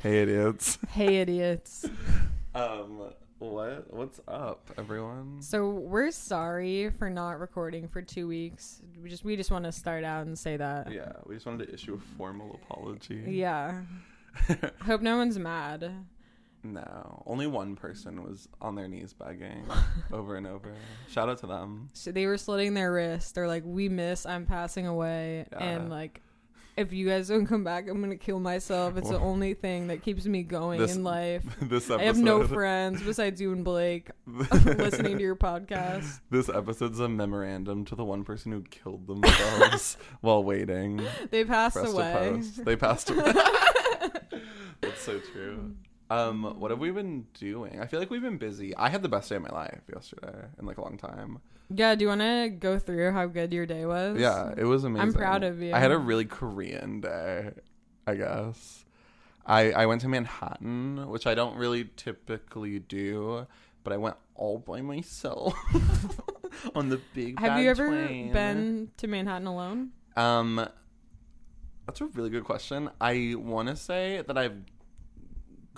Hey idiots. Hey, idiots. Um what what's up, everyone? So we're sorry for not recording for two weeks. We just we just want to start out and say that. Yeah, we just wanted to issue a formal apology. Yeah. Hope no one's mad. No. Only one person was on their knees begging over and over. Shout out to them. So they were slitting their wrists. They're like, "We miss. I'm passing away." Yeah. And like, if you guys don't come back, I'm gonna kill myself. It's the only thing that keeps me going this in life. this episode I have no friends besides you and Blake listening to your podcast. This episode's a memorandum to the one person who killed themselves while waiting They passed away. They passed away. That's so true. Um, what have we been doing? I feel like we've been busy. I had the best day of my life yesterday in like a long time. Yeah, do you want to go through how good your day was? Yeah, it was amazing. I'm proud of you. I had a really Korean day, I guess. I I went to Manhattan, which I don't really typically do, but I went all by myself on the big. Have you ever train. been to Manhattan alone? Um, that's a really good question. I want to say that I've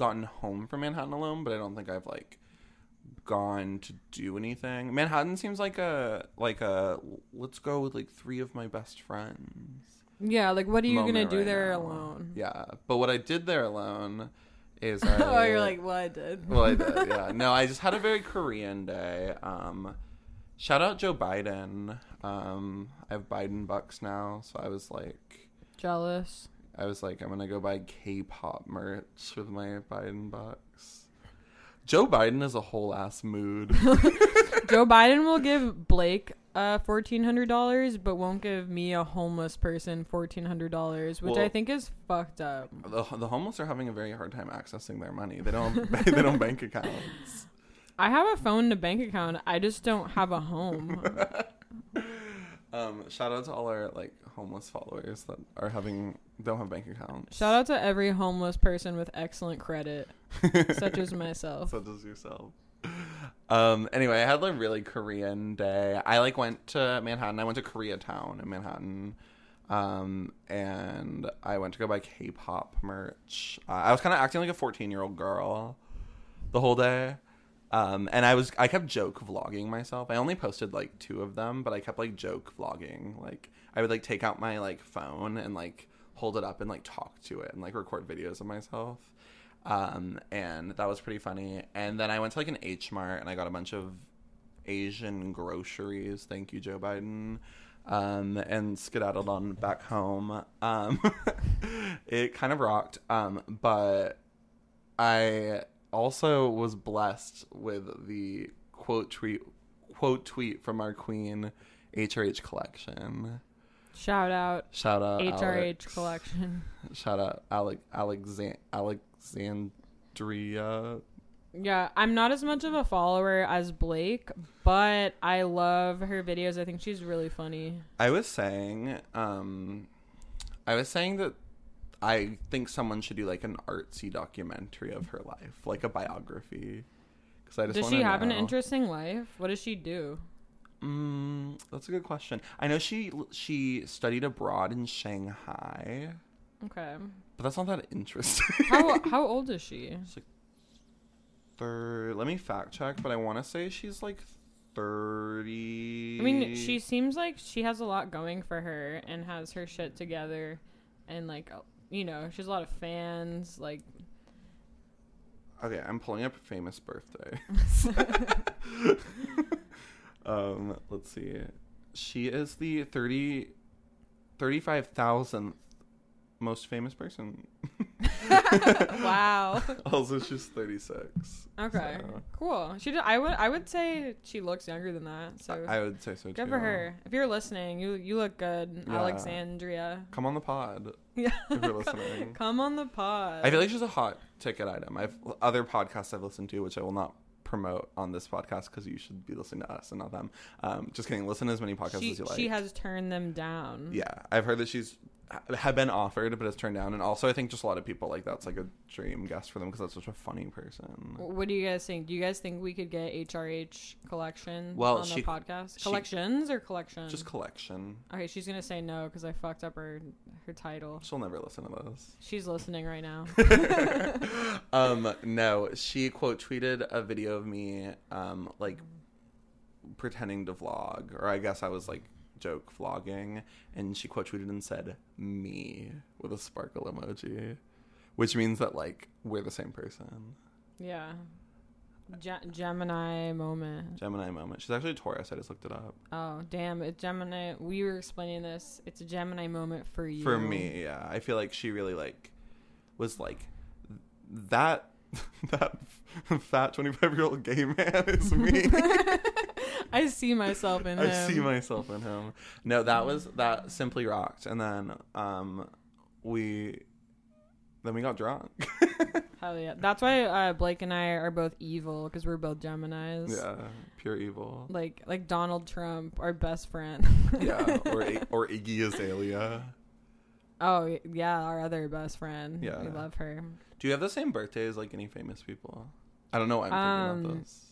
gotten home from Manhattan alone, but I don't think I've like gone to do anything. Manhattan seems like a like a let's go with like three of my best friends. Yeah, like what are you gonna do right there now. alone? Yeah, but what I did there alone is I, oh, you're like, well, I did. well, I did. Yeah, no, I just had a very Korean day. Um, shout out Joe Biden. Um, I have Biden bucks now, so I was like. Jealous. I was like, I'm gonna go buy K-pop merch with my Biden box. Joe Biden is a whole ass mood. Joe Biden will give Blake uh fourteen hundred dollars, but won't give me a homeless person fourteen hundred dollars, which Well- I think is fucked up. the, the homeless are having a very hard time accessing their money. They don't. they don't bank accounts. I have a phone and a bank account. I just don't have a home. Um, shout out to all our like homeless followers that are having don't have bank accounts. Shout out to every homeless person with excellent credit, such as myself. Such as yourself. Um. Anyway, I had a really Korean day. I like went to Manhattan. I went to Koreatown in Manhattan. Um, and I went to go buy K-pop merch. Uh, I was kind of acting like a 14-year-old girl the whole day. Um, and I was I kept joke vlogging myself. I only posted like two of them, but I kept like joke vlogging. Like I would like take out my like phone and like hold it up and like talk to it and like record videos of myself. Um, and that was pretty funny. And then I went to like an H Mart and I got a bunch of Asian groceries. Thank you, Joe Biden. Um, and skedaddled on back home. Um, it kind of rocked. Um, but I also was blessed with the quote tweet quote tweet from our queen HRH collection. Shout out Shout out HRH Alex. collection. Shout out Alec Alexan- Alexandria. Yeah, I'm not as much of a follower as Blake, but I love her videos. I think she's really funny. I was saying, um, I was saying that I think someone should do like an artsy documentary of her life, like a biography. Because I just Does she have an interesting life? What does she do? Mm, that's a good question. I know she she studied abroad in Shanghai, Okay. but that's not that interesting. How how old is she? Like Third, let me fact check, but I want to say she's like thirty. I mean, she seems like she has a lot going for her and has her shit together, and like you know, she has a lot of fans. Like, Okay, I'm pulling up famous birthday. um, let's see. She is the 30 35,000th most famous person. wow. also, she's 36. Okay. so Cool. She. Did, I would. I would say she looks younger than that. So I would say so good too. for her. If you're listening, you you look good, Yeah. Alexandria. Come on the pod Yeah. if you're listening. Come on the pod. I feel like she's a hot ticket item. I've other podcasts I've listened to, which I will not promote on this podcast because you should be listening to us and not them. Um, just kidding. Listen to as many podcasts she as you like. she has turned them down. Yeah, I've heard that she's have been offered but has turned down, and also I think just a lot of people like that's like a dream guest for them because that's such a funny person. What do you guys think? Do you guys think we could get HRH collection Well, on the she- podcast? she- Collections or collection? Just collection. okay, she's gonna say no because I fucked up her her title. She'll never listen to this. She's listening right now. um, no, she quote tweeted a video of me, um, like pretending to vlog, or I guess I was like joke vlogging, and she quote tweeted and said "me" with a sparkle emoji, which means that like we're the same person. yeah. Ge- Gemini moment. Gemini moment. She's actually a Taurus. I just looked it up. Oh damn! It's Gemini. We were explaining this. It's a Gemini moment for you. For me, yeah, I feel like she really like was like that that fat twenty five year old gay man is me. I see myself in him. I see myself in him. No, that was that simply rocked, and then um, we then we got drunk. Hell yeah! That's why uh, Blake and I are both evil because we're both Gemini's. yeah, pure evil. Like like Donald Trump, our best friend. Yeah, or or Iggy Azalea. oh yeah, our other best friend. Yeah. we love her. Do you have the same birthday as like any famous people? I don't know. Why I'm thinking Um, about this.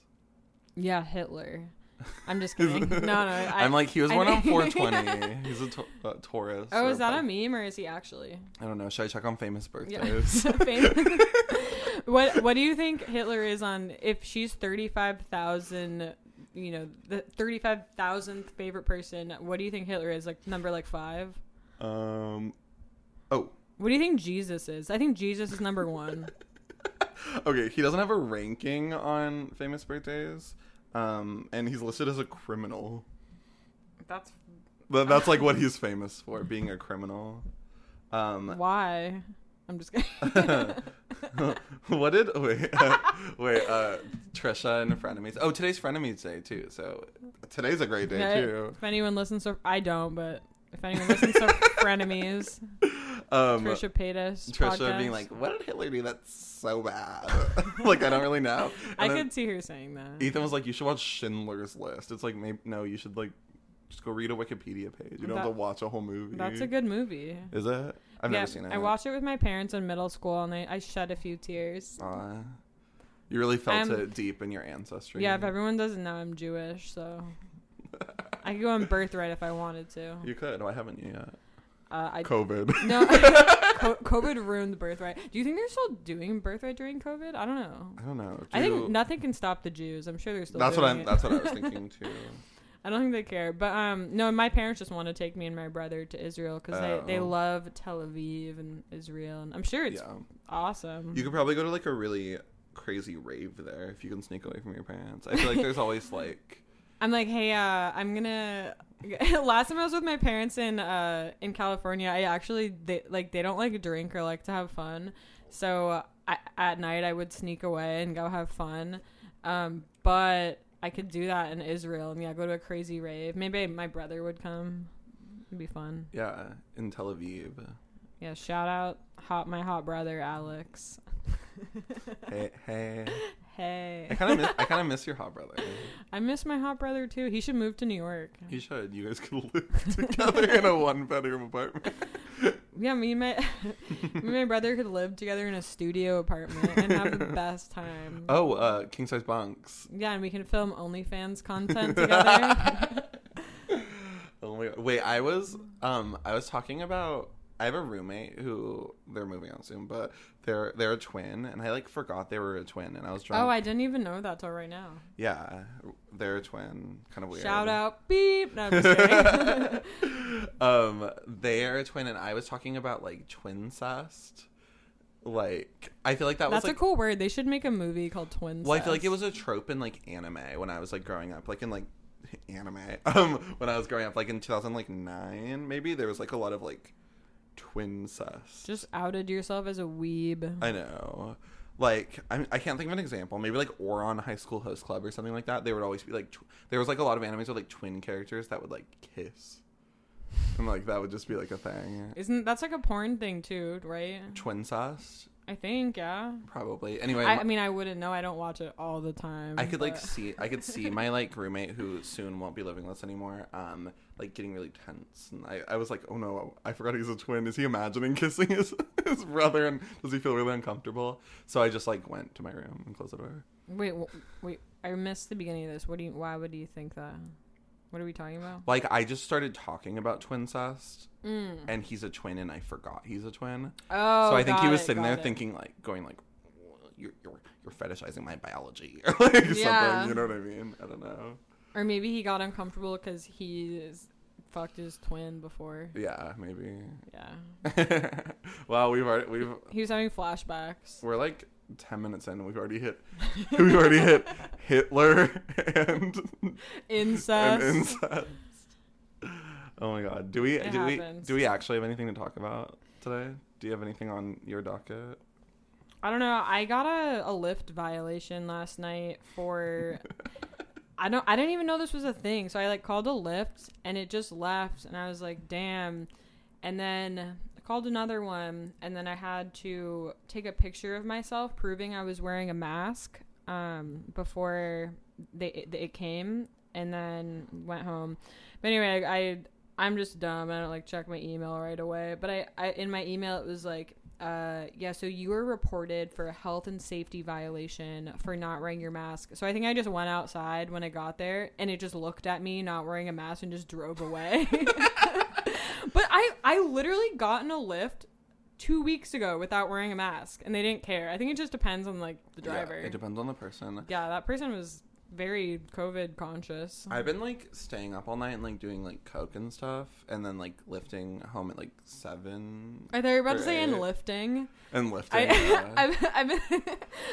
Yeah, Hitler. I'm just kidding. no, no. I, I'm like he was I born on 420. He's a to- uh, Taurus. oh, is that a meme or is he actually? I don't know. Should I check on famous Yeah. birthdays? Famous. what What do you think Hitler is on? If she's thirty five thousand, you know, the thirty five thousandth favorite person. What do you think Hitler is? Like number like five. um. Oh, What do you think Jesus is? I think Jesus is number one. okay. He doesn't have a ranking on famous birthdays. Um, and he's listed as a criminal. That's But that's like what he's famous for, being a criminal. Um, why. I'm just kidding. what did wait wait uh Trisha and Frenemies? Oh, today's Frenemies Day too. So today's a great day Yeah, too. If anyone listens to, I don't, but if anyone listens to Frenemies, Um, Trisha Paytas, Trisha podcast, being like, "What did Hitler do? That's so bad." like I don't really know. I And then could see her saying that. Ethan was like, "You should watch Schindler's List." It's like, maybe no, you should like just go read a Wikipedia page. You don't have to watch a whole movie. That's a good movie. Is it? I've yeah, never seen it. I watched it with my parents in middle school, and I, I shed a few tears. Aw. you really felt I'm- it deep in your ancestry. Yeah, if everyone doesn't know, I'm Jewish, so I could go on birthright if I wanted to. you could. Why haven't you yet? Uh, I COVID. no, COVID ruined the birthright. Do you think they're still doing birthright during COVID? I don't know. I don't know. I think Do- nothing can stop the Jews. I'm sure they're still. that's what I'm. it. That's what I was thinking too. I don't think they care. But um, no, my parents just want to take me and my brother to Israel because they, they Oh. love Tel Aviv and Israel, and I'm sure it's yeah, awesome. you could probably go to like a really crazy rave there if you can sneak away from your parents. I feel like there's always like. I'm like, hey, uh, I'm gonna. Last time I was with my parents in uh in California, I actually they like they don't like to drink or like to have fun, so I, at night I would sneak away and go have fun, um, but I could do that in Israel and yeah, go to a crazy rave. Maybe my brother would come. It'd be fun. Yeah, in Tel Aviv. Yeah, shout out hot my hot brother Alex. Hey, hey. I Hey, kind of miss. I kind of miss your hot brother. I miss my hot brother too. He should move to New York. You should. You guys could live together in a one bedroom apartment. Yeah, me and my me and my brother could live together in a studio apartment and have the best time. Oh, uh, king size bunks. Yeah, and we can film OnlyFans content together. Oh my god. Wait, I was um I was talking about I have a roommate who they're moving out soon, but they're they're a twin and I like forgot they were a twin and I was trying oh, I didn't even know that till right now. Yeah. They're a twin. Kind of weird. Shout out, beep. No, um they are a twin and I was talking about like twin cest. Like I feel like that That's was like a cool word. They should make a movie called Twins. Well, I feel like it was a trope in like anime when I was like growing up, like in like anime. Um, when I was growing up, like in two thousand like nine, maybe there was like a lot of like twin cest. just outed yourself as a weeb. I know. Like I, I can't think of an example. Maybe like Ouran High School Host Club or something like that. They would always be like tw- there was like a lot of animes with like twin characters that would like kiss, and like that would just be like a thing. Isn't that's like a porn thing too, right? Twin cest, I think, yeah. probably. Anyway, I, I mean, I wouldn't know. I don't watch it all the time. I could like see I could see my like roommate who soon won't be living with us anymore. Um, like getting really tense, and I, I was like, oh no, I forgot he's a twin. Is he imagining kissing his his brother, and does he feel really uncomfortable? So I just like went to my room and closed the door. Wait, wait. I missed the beginning of this. What do you? Why would you think that? What are we talking about? Like I just started talking about twincest, Mm. and he's a twin, and I forgot he's a twin. Oh, so I think he was it, sitting there it. thinking like, going like, you're you're you're fetishizing my biology or like Yeah. something. You know what I mean? I don't know. Or maybe he got uncomfortable because he's fucked his twin before. Yeah, maybe. Yeah, well, we've already we've he was having flashbacks. we're like ten minutes in. and We've already hit we've already hit Hitler and Incest. and incest. Oh my god. Do we It do happens. we do we actually have anything to talk about today? Do you have anything on your docket? I don't know. I got a, a Lyft violation last night for I don't I didn't even know this was a thing. So I like called a Lyft and it just left and I was like, "Damn." And then I called another one and then I had to take a picture of myself proving I was wearing a mask um before they it, it came and then went home. But anyway, I, I I'm just dumb. I don't like check my email right away. But I, I in my email it was like, uh, yeah. So you were reported for a health and safety violation for not wearing your mask. So I think I just went outside when I got there, and it just looked at me not wearing a mask and just drove away. but I I literally got in a Lyft two weeks ago without wearing a mask, and they didn't care. I think it just depends on like the Yeah, driver. it depends on the person. yeah, that person was very COVID conscious. I've been like staying up all night and like doing like coke and stuff, and then like lifting home at like seven I thought you were about to say in lifting. and lifting. I, yeah. I've, I've been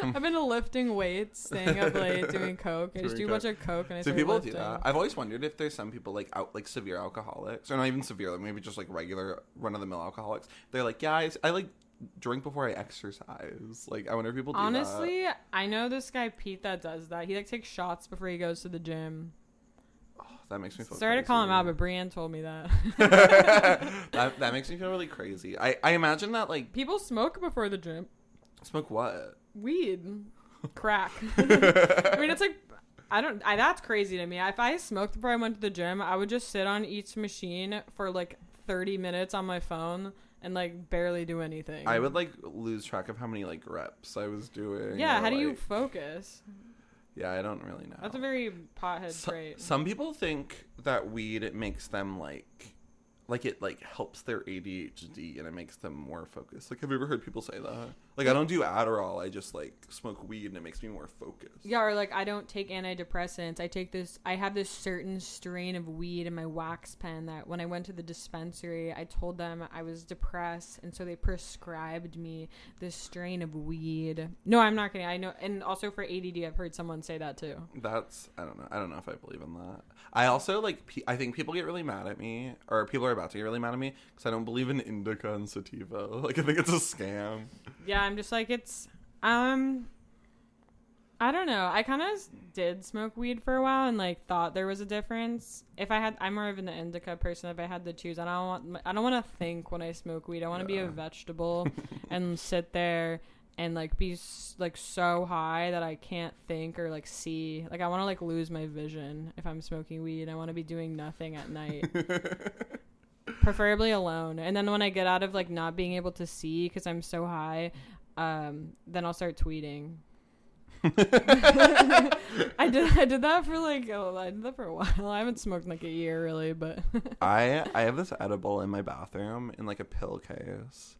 I've been lifting weights, staying up late, doing coke. I just do a bunch of coke and I Do people lifting. do that? I've always wondered if there's some people like out like severe alcoholics, or not even severe, like maybe just like regular run of the mill alcoholics. They're like, yeah, I, I like drink before I exercise. Like, I wonder if people do that. Honestly, I know this guy Pete that does that. He like takes shots before he goes to the gym. Oh, that makes me feel. Sorry to call him out, but Brienne told me that. that that makes me feel really crazy. I I imagine that like People smoke before the gym. smoke what? Weed, crack. I mean, it's like I don't. I, that's crazy to me. If I smoked before I went to the gym, I would just sit on each machine for like thirty minutes on my phone and like barely do anything. I would like lose track of how many like reps I was doing. Yeah, or, how do you like- focus? Yeah, I don't really know. That's a very pothead So- trait. Some people think that weed it makes them like like it like helps their ADHD and it makes them more focused. Like have you ever heard people say that? Like I don't do Adderall, I just like smoke weed and it makes me more focused. Yeah, or like I don't take antidepressants. I take this. I have this certain strain of weed in my wax pen that when I went to the dispensary, I told them I was depressed, and so they prescribed me this strain of weed. No, I'm not kidding. I know, and also for ADD, I've heard someone say that too. That's I don't know. I don't know if I believe in that. I also like pe- I think people get really mad at me or people are about to get really mad at me cuz I don't believe in indica and sativa. Like I think it's a scam. Yeah, I'm just like it's um I don't know. I kind of did smoke weed for a while and like thought there was a difference. If I had I'm more of an indica person if I had to choose. I don't want I don't want to think when I smoke weed. I want to be a vegetable and sit there and like be like so high that I can't think or like see. Like I want to like lose my vision if I'm smoking weed. I want to be doing nothing at night. preferably alone and then when i get out of like not being able to see because i'm so high um then i'll start tweeting i did i did that for like oh, i did that for a while i haven't smoked in like a year really but I I have this edible in my bathroom in like a pill case,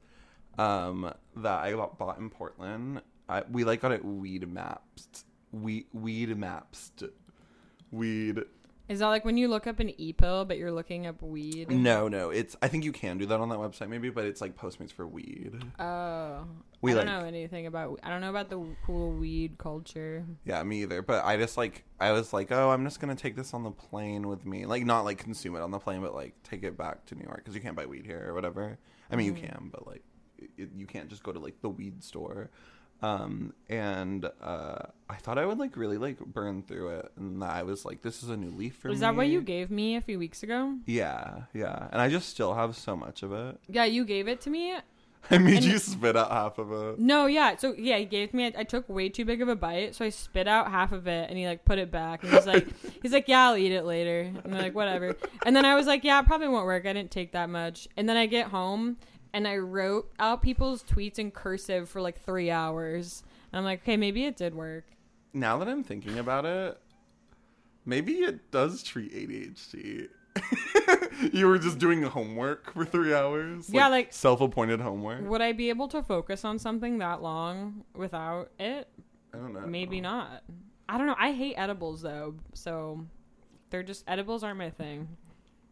um, that I got bought in Portland. I, we like got it weed mapped, weed weed maps, weed. is that like when you look up an e-pill but you're looking up weed No, no, it's. I think you can do that on that website maybe, but it's like Postmates for weed. oh We i don't like- know anything about i don't know about the cool weed culture Yeah, me either. But I just like I was like, oh, I'm just gonna take this on the plane with me. Like not like consume it on the plane, but like take it back to New York because you can't buy weed here or whatever. I mean, Mhm. you can, but like it, you can't just go to like the weed store. Um, and uh, I thought I would like really like burn through it, and I was like, this is a new leaf for me. is that what you gave me a few weeks ago Yeah, yeah. And I just still have so much of it. yeah you gave it to me I made And- you spit out half of it. No, yeah. So yeah, he gave me. I took way too big of a bite, so I spit out half of it, and he like put it back. And he's like, he's like, yeah, I'll eat it later. And I'm like, whatever. And then I was like, yeah, it probably won't work. I didn't take that much. And then I get home and I wrote out people's tweets in cursive for like three hours. And I'm like, okay, maybe it did work. Now that I'm thinking about it, maybe it does treat ADHD. you were just doing homework for three hours. Yeah, like- self-appointed homework. Would I be able to focus on something that long without it? I don't know. Maybe not. I don't know. I hate edibles though, so they're just edibles aren't my thing.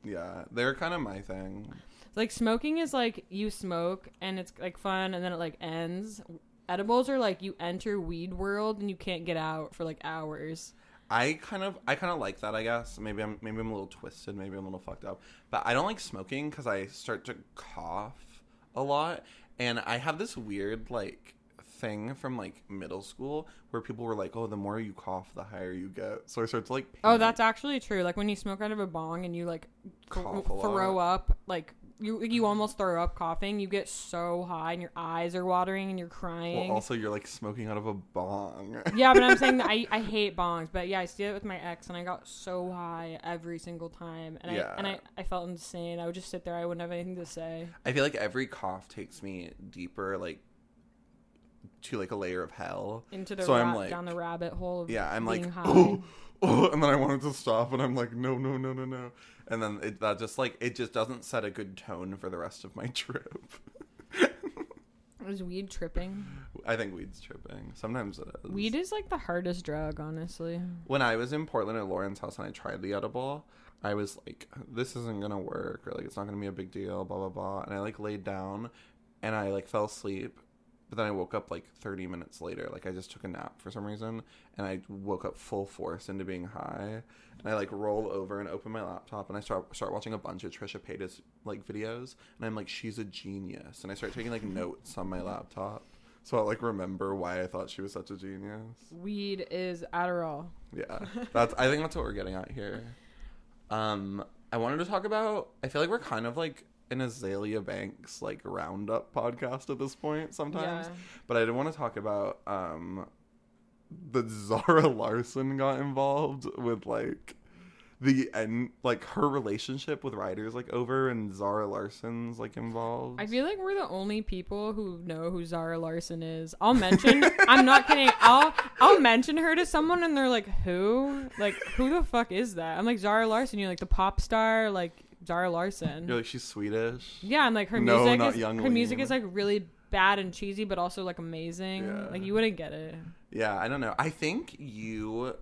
Yeah, they're kind of my thing. Like smoking is like you smoke and it's like fun and then it like ends. Edibles are like you enter weed world and you can't get out for like hours. I kind of, I kind of like that. I guess maybe I'm, maybe I'm a little twisted. Maybe I'm a little fucked up. But I don't like smoking because I start to cough a lot, and I have this weird like thing from like middle school where people were like, "Oh, the more you cough, the higher you get." So I start to like. Oh, that's actually true. Like when you smoke out of a bong and you like Cough a lot. throw up, like you you almost throw up coughing. You get so high and your eyes are watering and you're crying. Well, also you're like smoking out of a bong. yeah, but I'm saying that I, I hate bongs, but yeah, I did it with my ex, and I got so high every single time, and Yeah. I and I, I felt insane. I would just sit there, I wouldn't have anything to say. I feel like every cough takes me deeper, like to like a layer of hell. Into the So I'm like- down the rabbit hole of Yeah, I'm being like, high. oh, oh, and then I wanted to stop, and I'm like, no, no, no, no, no, and then it, that just like it just doesn't set a good tone for the rest of my trip. Is weed tripping? I think weed's tripping. Sometimes it is. Weed is like the hardest drug, honestly. When I was in Portland at Lauren's house and I tried the edible, I was like, this isn't gonna work, or like it's not gonna be a big deal, blah blah blah. And I like laid down, and I like fell asleep, but then I woke up like 30 minutes later. Like I just took a nap for some reason, and I woke up full force into being high. And I like roll over and open my laptop, and I start start watching a bunch of Trisha Paytas like videos, and I'm like, she's a genius, and I start taking like notes on my laptop. So I'll like remember why I thought she was such a genius. Weed is Adderall. Yeah, that's. I think that's what we're getting at here. Um, I wanted to talk about. I feel like we're kind of like an Azealia Banks like roundup podcast at this point sometimes, Yeah. but I did want to talk about um, that Zara Larsson got involved with like the end, like her relationship with Ryder's like over, and Zara Larsson's like involved. I feel like we're the only people who know who Zara Larsson is. I'll mention. I'm not kidding. I'll I'll mention her to someone and they're like, "Who? Like, who the fuck is that?" I'm like Zara Larsson. You're like the pop star, like Zara Larsson. You're like she's Swedish. yeah, and like her No, music not is Young her music is like really bad and cheesy, but also like amazing. Yeah. Like you wouldn't get it. Yeah, I don't know. I think you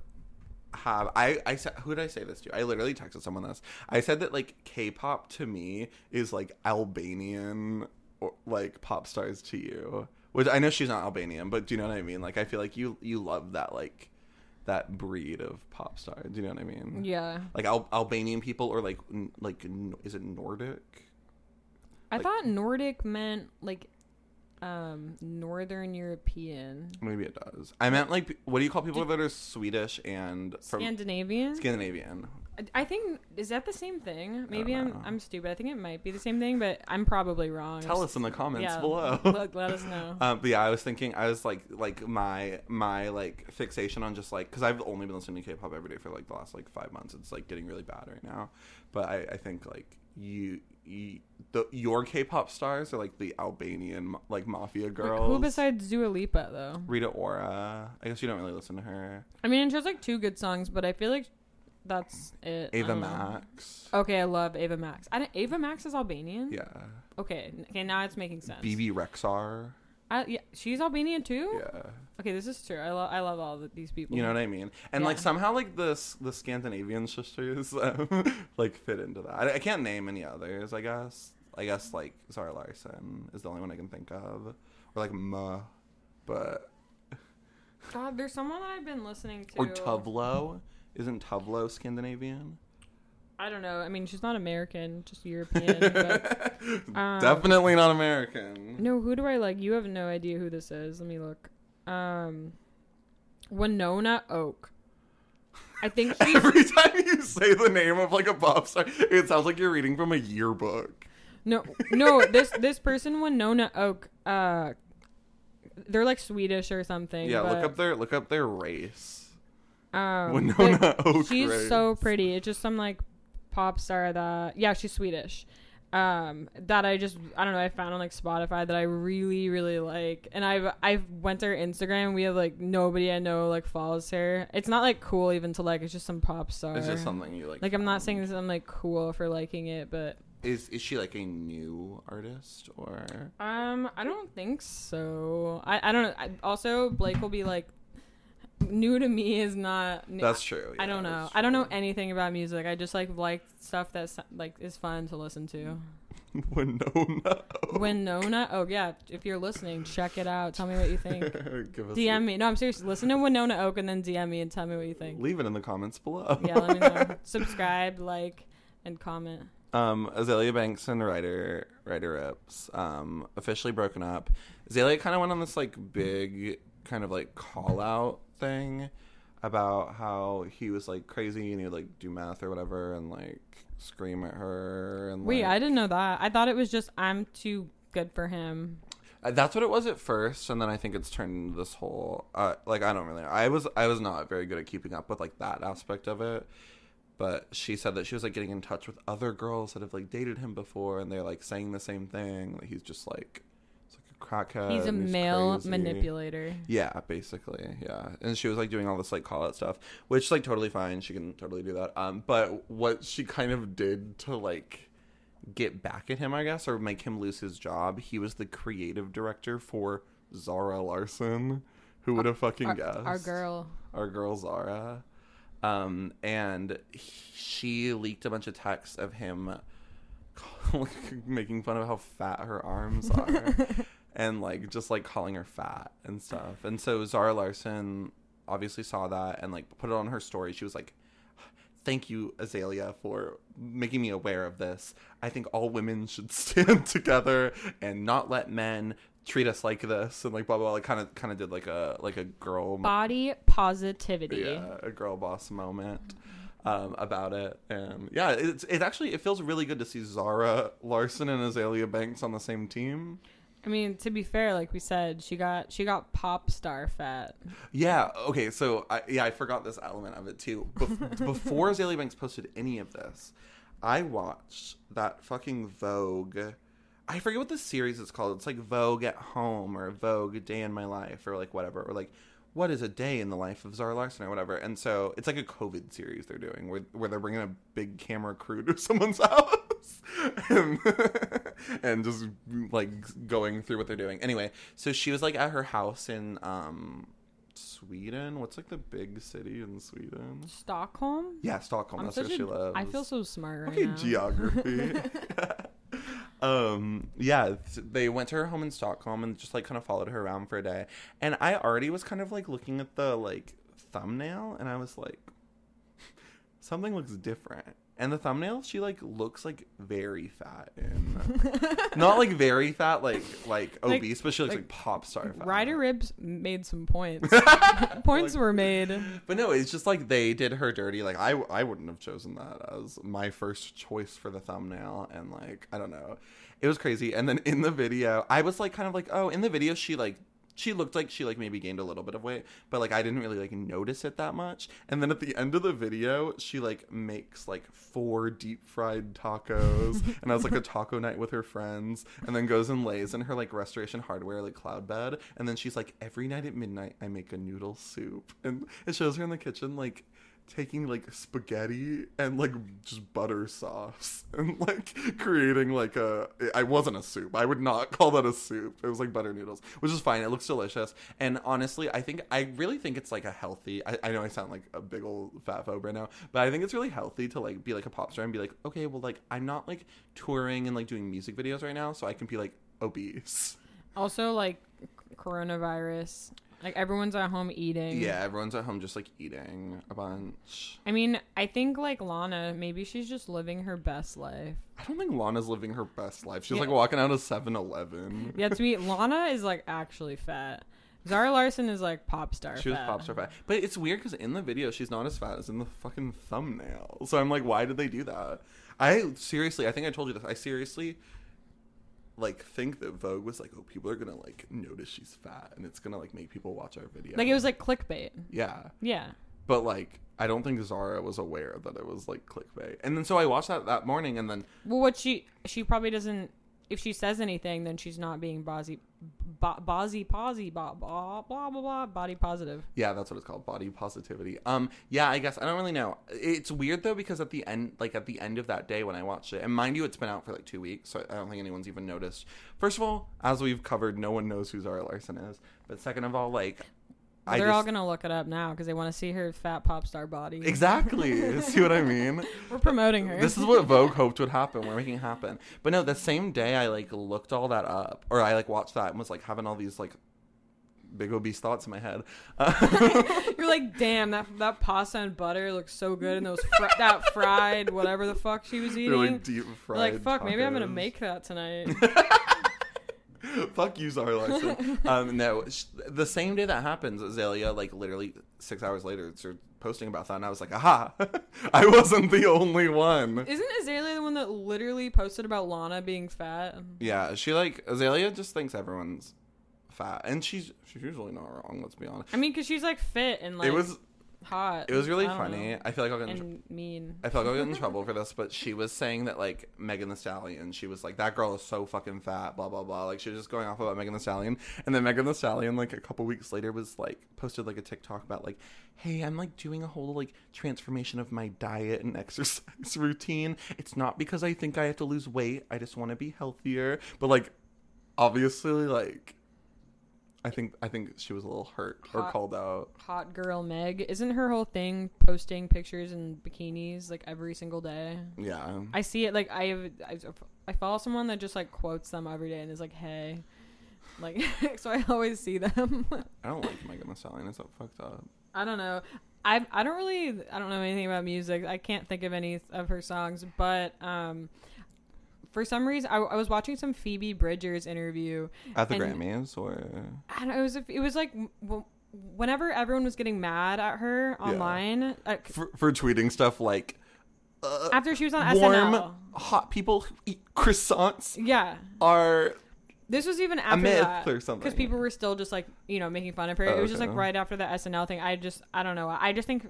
have I I said who did I say this to? I literally texted someone this. I said that like K-pop to me is like Albanian or like pop stars to you. Which I know she's not Albanian, but do you know what I mean? Like I feel like you you love that like that breed of pop star. Do you know what I mean? Yeah, Like Al- Albanian people or like n- like n- is it Nordic? I Like- thought Nordic meant like um Northern European, Maybe it does. I meant like what do you call people that are Swedish and from Scandinavian. Scandinavian? I think is that the same thing? Maybe I'm know. I'm stupid. I think it might be the same thing, but I'm probably wrong. Tell us in the comments yeah, below. Let, let us know. Um, but yeah, I was thinking, I was like, like my my like fixation on just like, because I've only been listening to K-pop every day for like the last like five months. It's like getting really bad right now. But I, I think like you, you the your K-pop stars are like the Albanian like mafia girls. Who besides Dua Lipa though? Rita Ora? I guess you don't really listen to her. I mean, she has like two good songs, but I feel like that's it. Ava know. Max. Okay, I love Ava Max. I don't, Ava Max is Albanian. Yeah. Okay. Okay. Now it's making sense. Bebe Rexha. I, yeah, she's Albanian too. Yeah. Okay, this is true. I love I love all of these people. You know what I mean? And like somehow like the s- the Scandinavian sisters um, like fit into that. I, I can't name any others. I guess. I guess like Zara Larsson is the only one I can think of, or like Ma, but God, there's someone that I've been listening to. or Tove Lo. Isn't Tove Lo Scandinavian? I don't know. I mean, she's not American, just European. but, um, Definitely not American. no, who do I like? You have no idea who this is. Let me look. Um, Winona Oak. I think she's Every time you say the name of like a pop star, it sounds like you're reading from a yearbook. No, no. This this person Winona Oak. Uh, they're like Swedish or something. Yeah, look up their look up their race. Um, Winona Oak She's race. so pretty. It's just some like pop star that yeah, she's Swedish. Um, that I just I don't know I found on like Spotify that I really really like, and I've I've went to her Instagram. We have like nobody I know like follows her. It's not like cool even to like. It's just some pop star. It's just something you like. Like I'm not saying this. I'm like cool for liking it, but Is is she like a new artist or? Um, I don't think so. I, I don't know. I, also, Blake will be like, new to me is not. new- That's true. I don't know. I don't know anything about music. I just like like stuff that's like is fun to listen to. Winona. Oak. Winona. Oh yeah, if you're listening, check it out. Tell me what you think. Give us DM me. No, I'm serious. Listen to Winona Oak and then DM me and tell me what you think. Leave it in the comments below. Yeah, let me know. Subscribe, like, and comment. Um, Azealia Banks and Ryder Ryder Ripps um, officially broken up. Azealia kind of went on this like big kind of like call out thing about how he was like crazy and he would like do math or whatever and like scream at her and Wait, like, I didn't know that. I thought it was just I'm too good for him. Uh, That's what it was at first, and then I think it's turned into this whole uh, like I don't really. know I was I was not very good at keeping up with like that aspect of it, but she said that she was like getting in touch with other girls that have like dated him before, and they're like saying the same thing. That he's just like he's like a crackhead. He's a male crazy. manipulator. Yeah, basically, yeah. And she was like doing all this like call out stuff, which like totally fine. She can totally do that. Um, but what she kind of did to like get back at him, I guess, or make him lose his job, he was the creative director for Zara Larsson. Who would have fucking Our, guessed? our girl. our girl Zara. Um, and he, she leaked a bunch of texts of him making fun of how fat her arms are and like just like calling her fat and stuff. And so Zara Larsson obviously saw that and like put it on her story. She was like, Thank you, Azealia, for making me aware of this. I think all women should stand together and not let men treat us like this and like blah blah, blah. like kind of kind of did like a like a girl Body positivity. yeah, a girl boss moment um, about it. And yeah, it's it actually it feels really good to see Zara Larsson and Azealia Banks on the same team. I mean, to be fair, like we said, she got she got pop star fat. Yeah. Okay. So I, yeah, I forgot this element of it too. Bef- before Azealia Banks posted any of this, I watched that fucking Vogue. I forget what the series is called. It's like Vogue at Home or Vogue Day in My Life or like whatever or like what is a day in the life of Zara Larsson or whatever. And so it's like a COVID series they're doing where where they're bringing a big camera crew to someone's house and, and just like going through what they're doing. Anyway, so she was like at her house in um Sweden. What's like the big city in Sweden? Stockholm. Yeah, Stockholm. I'm That's where such she lives. I feel so smart right okay, now. geography. um, yeah, th- they went to her home in Stockholm and just like kind of followed her around for a day. And I already was kind of like looking at the like thumbnail, and I was like, something looks different. And the thumbnail, she like looks like very fat and not like very fat, like like Like- obese, but she looks like like, pop star fat. Ryder Ripps made some points. Points were made. But no, it's just like they did her dirty. Like I, I wouldn't have chosen that as my first choice for the thumbnail, and like I don't know, it was crazy. And then in the video, I was like kind of like, oh, in the video she like she looked like she like maybe gained a little bit of weight, but like I didn't really like notice it that much. And then at the end of the video, she like makes like four deep fried tacos and has like a taco night with her friends, and then goes and lays in her like restoration hardware like cloud bed, and then she's like every night at midnight I make a noodle soup, and it shows her in the kitchen like taking like spaghetti and like just butter sauce and like creating like a I wasn't a soup. I would not call that a soup. It was like butter noodles, which is fine. It looks delicious. And honestly, I think I really think it's like a healthy I, I know I sound like a big old fat phobe right now, but I think it's really healthy to like be like a pop star and be like, okay, well like I'm not like touring and like doing music videos right now, so I can be like obese. Also, like coronavirus. Like everyone's at home eating. Yeah, everyone's at home just like eating a bunch. I mean, I think like Lana, maybe she's just living her best life. I don't think Lana's living her best life. She's Yeah. like walking out of 7 Eleven. Yeah, to me, Lana is like actually fat. Zara Larsson is like pop star. Fat. She was fat. pop star fat. But it's weird because in the video, she's not as fat as in the fucking thumbnail. So I'm like, why did they do that? I seriously, I think I told you this. I seriously like think that Vogue was like, oh, people are gonna like notice she's fat, and it's gonna like make people watch our video. Like it was like clickbait. yeah, Yeah. but like I don't think Zara was aware that it was like clickbait. And then so I watched that that morning, and then Well, what she she probably doesn't. If she says anything, then she's not being bozzy, bo- posy, blah blah blah blah, body positive. yeah, that's what it's called, body positivity. Um, yeah, I guess I don't really know. It's weird though because at the end, like at the end of that day when I watched it, and mind you, it's been out for like two weeks, so I don't think anyone's even noticed. First of all, as we've covered, no one knows who Zara Larsson is. But second of all, like. They're just, all gonna look it up now because they want to see her fat pop star body. Exactly. See what I mean? We're promoting her. This is what Vogue hoped would happen. We're making it happen. But no, the same day I like looked all that up, or I like watched that and was like having all these like big obese thoughts in my head. You're like, damn, that that pasta and butter looks so good, and those fr- that fried whatever the fuck she was eating. really deep You're fried. like, fuck, maybe I'm gonna make that tonight. Fuck you, Zara Larsson. um, no, sh- the same day that happens, Azealia, like literally six hours later, started posting about that, and I was like, aha, I wasn't the only one. Isn't Azealia the one that literally posted about Lana being fat? Yeah, she like Azealia just thinks everyone's fat, and she's she's usually not wrong. Let's be honest. I mean, because she's like fit and like it was hot. it was really I funny. know. I feel like I'll get in tr- mean. I feel like I'll get in trouble for this, but she was saying that like Megan Thee Stallion, she was like that girl is so fucking fat, blah blah blah. Like she was just going off about Megan Thee Stallion, and then Megan Thee Stallion like a couple weeks later was like posted like a TikTok about like, hey, I'm like doing a whole like transformation of my diet and exercise routine. It's not because I think I have to lose weight. I just want to be healthier. But like, obviously, like. I think I think she was a little hurt or called out. Hot girl Meg. Isn't her whole thing posting pictures in bikinis like every single day? Yeah, I see it like I have I, I follow someone that just like quotes them every day and is like, "Hey." Like so I always see them. I don't like Megan Thee Stallion. It's so fucked up. I don't know. I I don't really I don't know anything about music. I can't think of any of her songs, but um for some reason I, I was watching some Phoebe Bridgers interview At the And- Grammys, or I know, it was it was like whenever everyone was getting mad at her Yeah. online uh, for, for tweeting stuff like uh, after she was on warm, SNL. hot people who eat croissants Yeah, are this was even after myth that or something. because people were still just like you know making fun of her. Oh, it was just like right after the SNL thing. I just I don't know. I just think.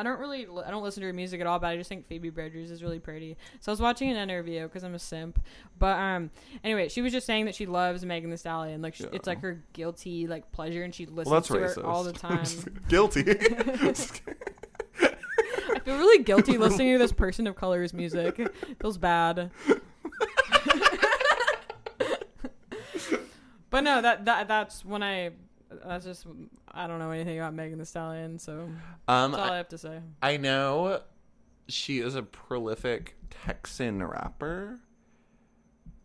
I don't really, I don't listen to her music at all, but I just think Phoebe Bridgers is really pretty. So I was watching an interview because I'm a simp. But um, anyway, she was just saying that she loves Megan Thee Stallion. Like sh Yeah. it's like her guilty like pleasure, and she listens well, that's to racist her all the time. Guilty. I feel really guilty listening to this person of color's music. Feels bad. but no, that that that's when I. That's just I don't know anything about Megan Thee Stallion, so um, that's all I I, have to say. I know she is a prolific Texan rapper.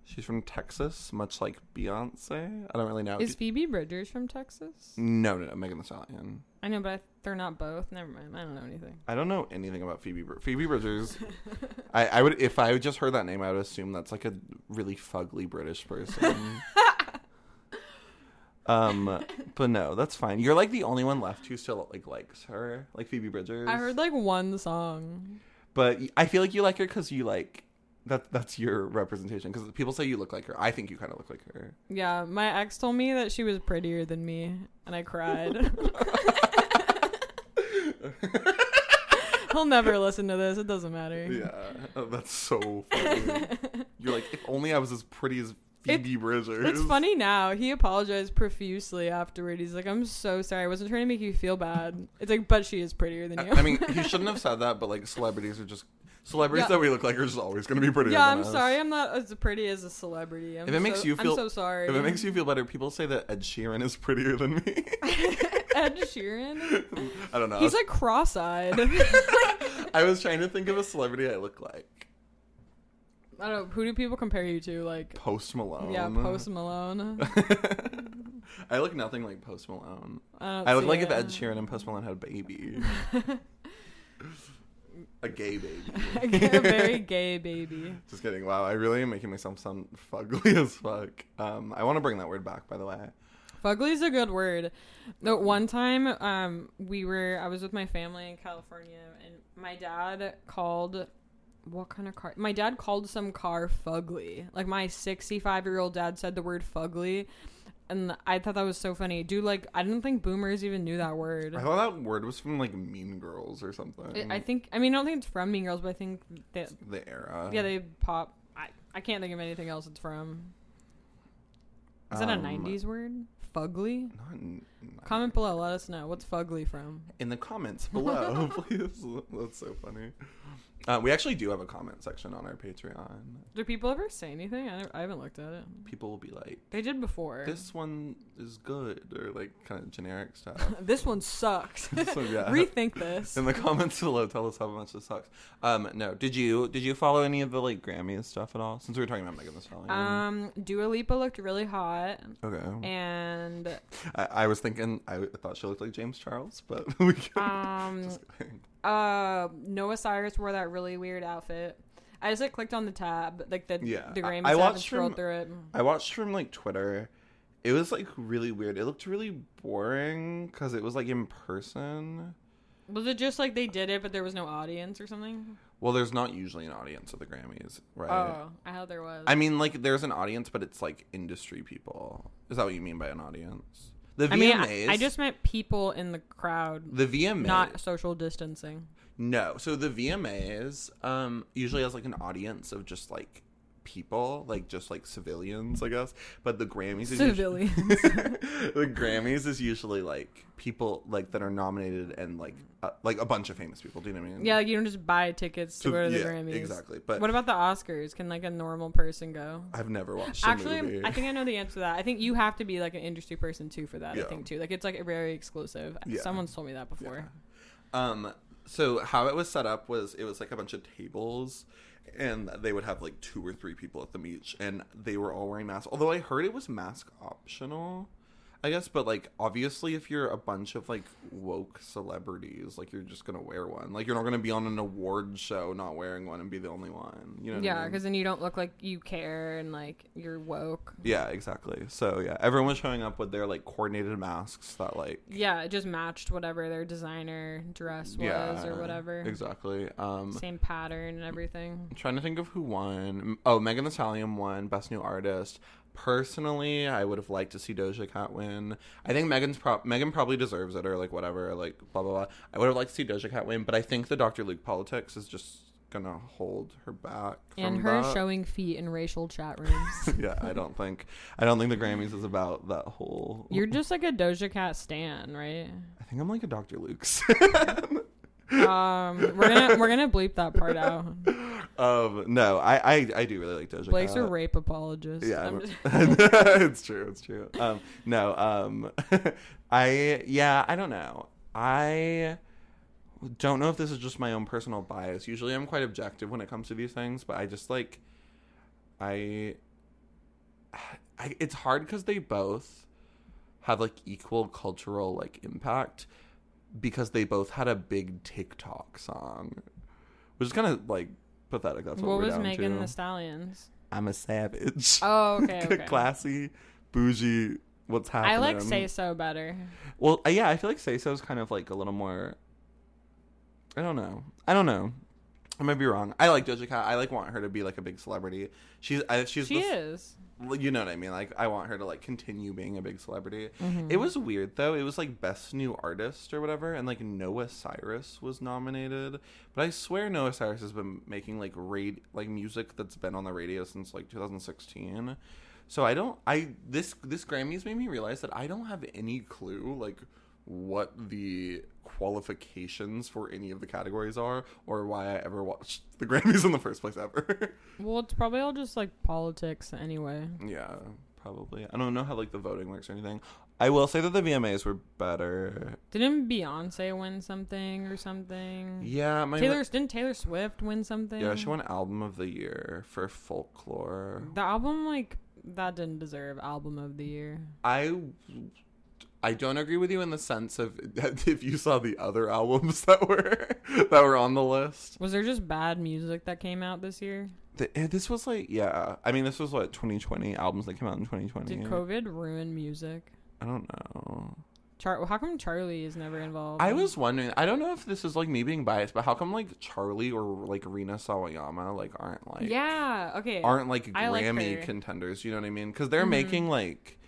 She's from Texas, much like Beyonce. I don't really know. Is Phoebe Bridgers from Texas? no, no, no, Megan Thee Stallion. I know, but I, they're not both. Never mind. I don't know anything. I don't know anything about Phoebe. Br- Phoebe Bridgers. I, I would if I just heard that name, I would assume that's like a really fugly British person. um, but no, that's fine. You're like the only one left who still like likes her, like Phoebe Bridgers. I heard like one song. but I feel like you like her because you like that. That's your representation. Because people say you look like her. I think you kind of look like her. Yeah, my ex told me that she was prettier than me, and I cried. He'll never listen to this. It doesn't matter. Yeah, oh, that's so funny. You're like, if only I was as pretty as Phoebe Bridgers. It's funny now. He apologized profusely afterward. He's like, "I'm so sorry. I wasn't trying to make you feel bad." It's like, but she is prettier than you. I mean, he shouldn't have said that, but like celebrities are just celebrities Yeah. that we look like are just always going to be prettier. yeah, I'm us. sorry. I'm not as pretty as a celebrity. I'm If it makes so- you feel- I'm so sorry. If it makes you feel better, people say that Ed Sheeran is prettier than me. Ed Sheeran, I don't know. he's like cross-eyed. I was trying to think of a celebrity I look like. I don't know. Who do people compare you to? Like, Post Malone. yeah, Post Malone. I look nothing like Post Malone. I, I look like if. Ed Sheeran and Post Malone had a baby. a gay baby. a very gay baby. Just kidding. Wow, I really am making myself sound fugly as fuck. Um, I want to bring that word back, by the way. Fugly is a good word. The one time, um, we were I was with my family in California, and my dad called what kind of car? My dad called some car fugly. Like my 65 year old dad said the word fugly, and I thought that was so funny. Dude, like I didn't think boomers even knew that word. I thought that word was from like Mean Girls or something. I I think. I mean, I don't think it's from Mean Girls, but I think that the era. yeah, they pop. I I can't think of anything else it's from. Is that a Um, '90s word? Fugly. Not n- Comment below. Let us know what's fugly from. in the comments below, please. That's so funny. Uh, we actually do have a comment section on our Patreon. Do people ever say anything? I, never, I haven't looked at it. People will be like, They did before. "This one is good," or like kind of generic stuff. this one sucks. so yeah, Rethink this. in the comments below, tell us how much this sucks. Um, no, did you did you follow any of the like Grammys stuff at all? Since we were talking about Megan Thee Stallion. Um, Dua Lipa looked really hot, okay. and I, I was thinking I thought she looked like James Charles, but we can um, just kidding. Uh, Noah Cyrus wore that really weird outfit. I just like clicked on the tab, like the Yeah, the Grammys I and watched scrolled from- through it. I watched from like Twitter. It was like really weird. It looked really boring because it was like in person. Was it just like they did it, but there was no audience or something? Well, there's not usually an audience at the Grammys, right? Oh, I thought there was. I mean, like there's an audience, but it's like industry people. Is that what you mean by an audience? The VMAs. I mean, I, I just meant people in the crowd, the VMAs. not social distancing. No. So the VMAs um usually has like an audience of just like people, like just like civilians, I guess. But the Grammys is usually- Civilians. the Grammys is usually like people like that are nominated and like uh, like a bunch of famous people. Do you know what I mean? yeah, like you don't just buy tickets to So- go to the yeah, Grammys. exactly. But What about the Oscars? Can like a normal person go? I've never watched Actually. I think I know the answer to that. I think you have to be like an industry person too for that. Yeah. I think too. Like it's like very exclusive. Yeah. Someone's told me that before. Um, so how it was set up was it was like a bunch of tables, and they would have like two or three people at them each, and they were all wearing masks. Although I heard it was mask optional, I guess. But like obviously, if you're a bunch of like woke celebrities, like you're just gonna wear one. Like you're not gonna be on an award show not wearing one and be the only one. You know? what I Yeah, mean? because then you don't look like you care and like you're woke. Yeah, exactly. So yeah, everyone was showing up with their like coordinated masks that like Yeah, it just matched whatever their designer dress was yeah or whatever. Exactly. Um, Same pattern and everything. I'm trying to think of who won. Oh, Megan Thee Stallion won Best New Artist. Personally, I would have liked to see Doja Cat win. I think Megan's pro- Megan probably deserves it or like whatever, like blah blah blah. I would have liked to see Doja Cat win, but I think the Dr. Luke politics is just gonna hold her back. And from her that. showing feet in racial chat rooms. yeah, I don't think I don't think the Grammys is about that whole. You're just like a Doja Cat stan, right? I think I'm like a Dr. Luke's. Um, we're gonna we're gonna bleep that part out. Um, no, I, I I do really like Doja Blake's Cat. a rape apologist. Yeah, just- it's true. It's true. Um, no, um, I yeah, I don't know. I don't know if this is just my own personal bias. Usually, I'm quite objective when it comes to these things, but I just like I. I it's hard because they both have like equal cultural like impact because they both had a big TikTok song, which is kind of like pathetic. That's what, what we're was down Megan to. the Stallions? I'm a savage. Oh, okay, okay. classy, bougie. What's happening? I like Say So better. Well, uh, yeah, I feel like Say So's kind of like a little more. I don't know. I don't know. I might be wrong. I like Doja Cat. I like want her to be like a big celebrity. She's I, she's She the- is. you know what I mean. Like I want her to like continue being a big celebrity. Mm-hmm. It was weird though. It was like best new artist or whatever, and like Noah Cyrus was nominated. But I swear Noah Cyrus has been making like rad like music that's been on the radio since like 2016. So I don't. I this this Grammys made me realize that I don't have any clue like what the qualifications for any of the categories are or why I ever watched the Grammys in the first place ever. Well, it's probably all just like politics anyway. Yeah, probably. I don't know how like the voting works or anything. I will say that the VMAs were better. Didn't Beyonce win something or something? Yeah, my Taylor didn't Taylor Swift win something? yeah, she won album of the year for folklore. The album like that didn't deserve album of the year. I I don't agree with you in the sense of if you saw the other albums that were that were on the list. Was there just bad music that came out this year? The- eh, This was like yeah. I mean, this was what 2020 albums that came out in 2020. Did COVID ruin music? I don't know. Char- how come Charli is never involved? I was wondering. I don't know if this is like me being biased, but how come like Charli or like Rina Sawayama like aren't like yeah. Okay. aren't like I Grammy. Mm-hmm. contenders? You know what I mean? Because they're making like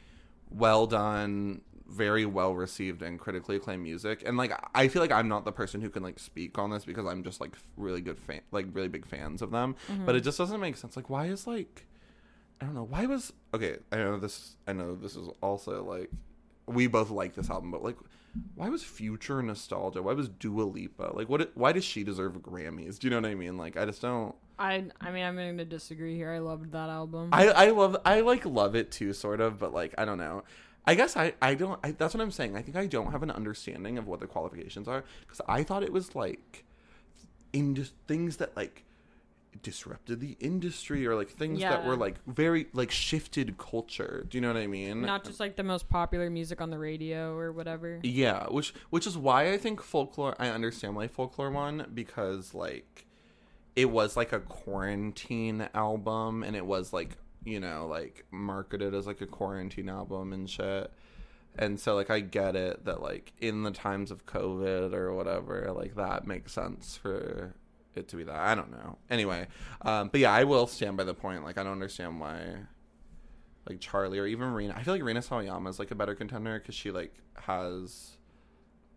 well done, very well received and critically acclaimed music, and like I feel like I'm not the person who can like speak on this because I'm just like really good fan, like really big fans of them. Mm-hmm. But it just doesn't make sense. Like, why is like I don't know why was okay. I know this. I know this is also like we both like this album, but like. Why was Future nostalgia? Why was Dua Lipa? Like, what? Why does she deserve Grammys? Do you know what I mean? Like, I just don't. I. I mean, I'm going to disagree here. I loved that album. I I love I like love it too, sort of, but like I don't know. I guess I I don't. I, that's what I'm saying. I think I don't have an understanding of what the qualifications are because I thought it was like in just things that like disrupted the industry or like things that were like very like shifted culture. Do you know what I mean? Not just like the most popular music on the radio or whatever. Yeah, which which is why I think folklore. I understand why folklore won because like it was like a quarantine album, and it was like you know like marketed as like a quarantine album and shit. And so like I get it that like in the times of COVID or whatever, like that makes sense for it to be that. I don't know. Anyway, um, but yeah, I will stand by the point. Like I don't understand why like Charli or even Rina. I feel like Rina Sawayama is like a better contender because she like has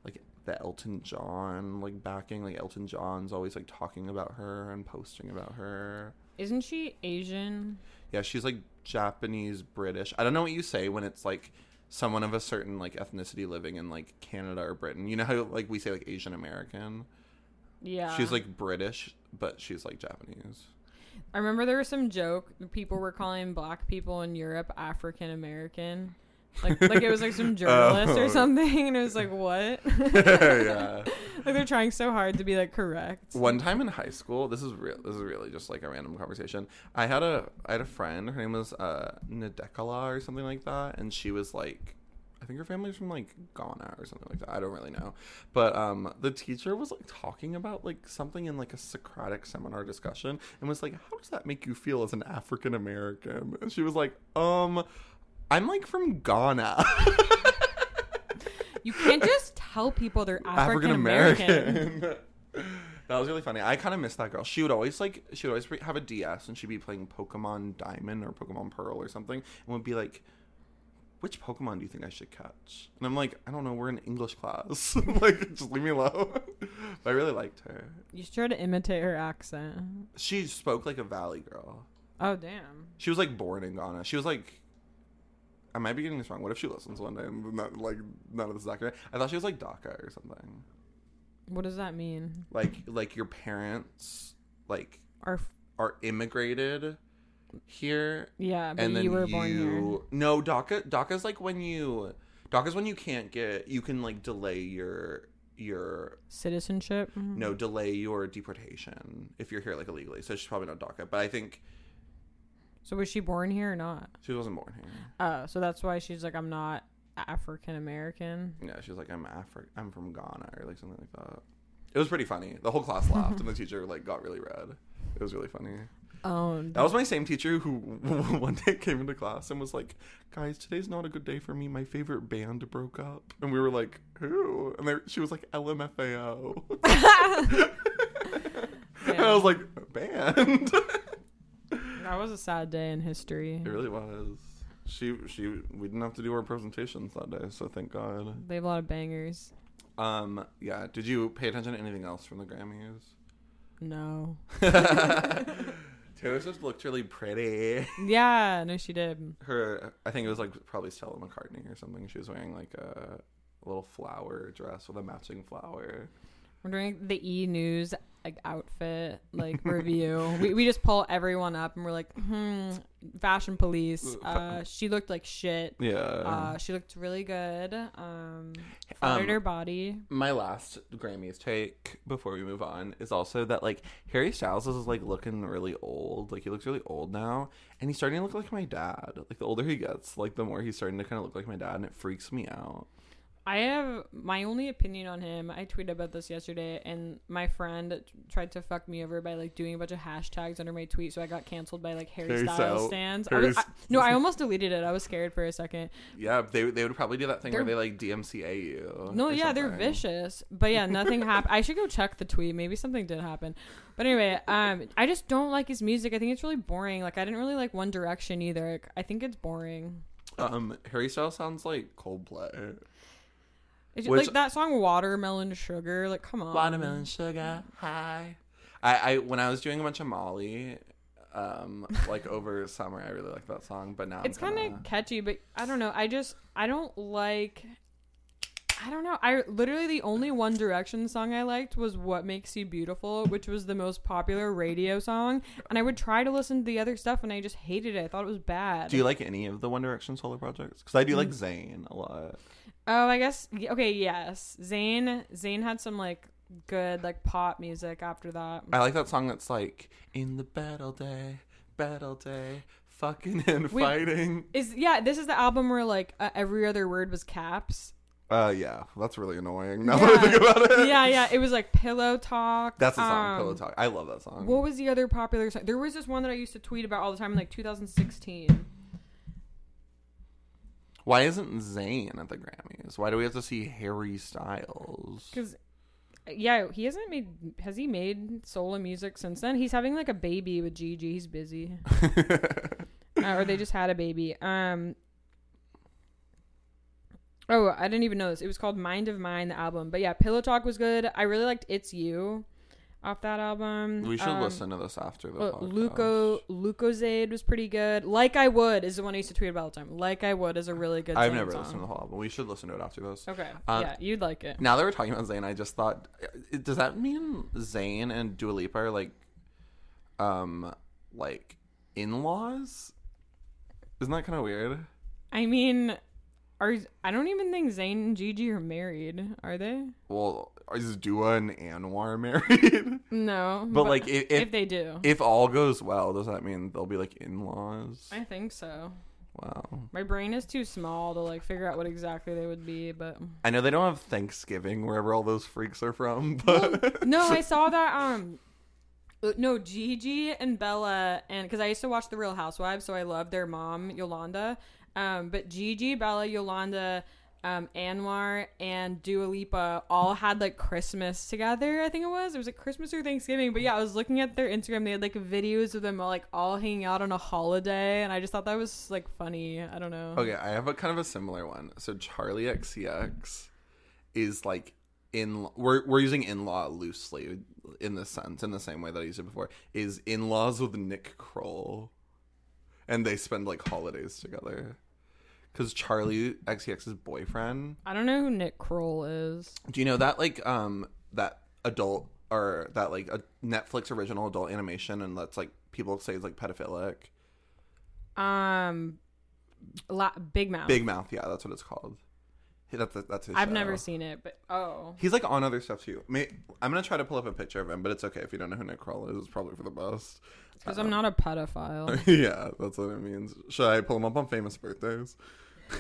like the Elton John like backing. Like Elton John's always like talking about her and posting about her. Isn't she Asian? Yeah, she's like Japanese British. I don't know what you say when it's like someone of a certain like ethnicity living in like Canada or Britain. You know how like we say like Asian American. Yeah. She's like British, but she's like Japanese. I remember there was some joke people were calling black people in Europe African American. Like like it was like some journalist Oh. or something and it was like what? yeah. like they're trying so hard to be like correct. One time in high school, this is real. This is really just like a random conversation. I had a I had a friend. Her name was uh, Nadekala or something like that, and she was like, I think her family's from like Ghana or something like that. I don't really know, but um, the teacher was like talking about like something in like a Socratic seminar discussion, and was like, "How does that make you feel as an African American?" And she was like, "Um, I'm like from Ghana." You can't just tell people they're African. American. that was really funny. I kind of miss that girl. She would always like she would always have a DS and she'd be playing Pokemon Diamond or Pokemon Pearl or something and would be like, "Which Pokemon do you think I should catch?" And I'm like, "I don't know. We're in English class. like, just leave me alone." but I really liked her. You should try to imitate her accent. She spoke like a Valley girl. Oh damn. She was like born in Ghana. She was like. I might be getting this wrong. What if she listens one day and not, like none of this is accurate? I thought she was like DACA or something. What does that mean? like like your parents like Our are immigrated here yeah, but and then you were born here. no DACA DACA's like when you DACA's when you can't get you can like delay your your Citizenship. Mhm. no delay your deportation if you're here like illegally so she's probably not DACA but I think So was she born here or not? she wasn't born here Oh, so that's why she's like, I'm not African American. yeah she was like I'm Afri- I'm from Ghana or like something like that it was pretty funny the whole class laughed and the teacher like got really red it was really funny Oh, That was my same teacher who one day came into class and was like, "Guys, today's not a good day for me. My favorite band broke up." And we were like, "Who?" And they, she was like, "LMFAO." and I was like, "Band." That was a sad day in history. it really was. She she we didn't have to do our presentations that day, so thank God. They have a lot of bangers. Um yeah, did you pay attention to anything else from the Grammys? No. Taylor Swift looked really pretty. Yeah, no, she did. her i think it was like probably stella mccartney or something she was wearing like a, little flower dress with a matching flower We're doing the E News like outfit like review. we we just pull everyone up and we're like, hmm, fashion police. Uh, she looked like shit. yeah Uh, she looked really good. Um, flattered Um, her body. my last grammys take before we move on is also that like harry styles is like looking really old like he looks really old now and he's starting to look like my dad like the older he gets like the more he's starting to kind of look like my dad and it freaks me out I have my only opinion on him. I tweeted about this yesterday, and my friend tried to fuck me over by like doing a bunch of hashtags under my tweet, so I got canceled by like Harry, Harry Styles stands. I was, I, no, I almost deleted it. I was scared for a second. Yeah, they they would probably do that thing where They're- they like DMCA you. No, yeah, they're vicious. But yeah, nothing happened. I should go check the tweet. Maybe something did happen. But anyway, um, I just don't like his music. I think it's really boring. Like I didn't really like One Direction either. Like, I think it's boring. Um, Harry Styles sounds like Coldplay. It's Which- like that song "Watermelon Sugar." Like, come on, Watermelon sugar Hi. I, I when I was doing a bunch of Molly, um, like over summer, I really liked that song. But now It's I'm kind kinda, of catchy, but I don't know. I just I don't like. I don't know. I literally the only One Direction song I liked was "What Makes You Beautiful," which was the most popular radio song. And I would try to listen to the other stuff, and I just hated it. I thought it was bad. Do you like any of the One Direction solo projects? Because I do like Zayn a lot. Oh, I guess okay. Yes, Zayn. Zayn had some like good like pop music after that. I like that song that's like in the battle day, battle day, fucking and Wait. fighting. Is yeah. This is the album where like uh, every other word was caps. Uh, yeah, that's really annoying. Now that I think about it. yeah, yeah. It was like pillow talk. that's the song. um, Pillow Talk. I love that song. What was the other popular song? There was this one that I used to tweet about all the time in like 2016. Why isn't Zayn at the Grammys? Why do we have to see Harry Styles? Because yeah, he hasn't made. Has he made solo music since then? He's having like a baby with Gigi. He's busy. uh, or they just had a baby. Um. Oh, I didn't even know this. It was called Mind of Mine, the album. But yeah, Pillow Talk was good. I really liked It's You off that album. we should Um, listen to this after the uh, podcast. Luco Lucozade was pretty good. Like I Would is the one I used to tweet about all the time. Like I Would is a really good. I've never song. listened to the whole album. We should listen to it after this. Okay, Uh, yeah, you'd like it. Now that we're talking about Zayn, I just thought, uh, does that mean Zayn and Dua Lipa are like, um, like in-laws? Isn't that kind of weird? I mean, are I don't even think Zayn and Gigi are married, are they? Well, is Dua and Anwar married? No, but, like, if, if, if they do, if all goes well, does that mean they'll be like in-laws? I think so. Wow. My brain is too small to like figure out what exactly they would be, but I know they don't have Thanksgiving wherever all those freaks are from, but no, I saw that. Um, uh, no, Gigi and Bella, and because I used to watch The Real Housewives, so I love their mom Yolanda. Um, but Gigi, Bella, Yolanda, um, Anwar, and Dua Lipa all had like Christmas together. I think it was. It was like Christmas or Thanksgiving. But yeah, I was looking at their Instagram. They had like videos of them like all hanging out on a holiday, and I just thought that was like funny. I don't know. Okay, I have a kind of a similar one. So Charli XCX is like in we're we're using in law loosely in the sense, in the same way that I used it before. Is in laws with Nick Kroll, and they spend like holidays together. Because Charli XCX's boyfriend. I don't know who Nick Kroll is. Do you know that like um that adult or that like a Netflix original adult animation, and that's like people say it's like pedophilic. Um, La- Big Mouth. Big Mouth, yeah, that's what it's called. That's that's his. I've show. never seen it, but oh, He's like on other stuff too. May, I'm gonna try to pull up a picture of him, but it's okay if you don't know who Nick Kroll is. It's probably for the best. because I'm not a pedophile. yeah, that's what it means. Should I pull him up on famous birthdays?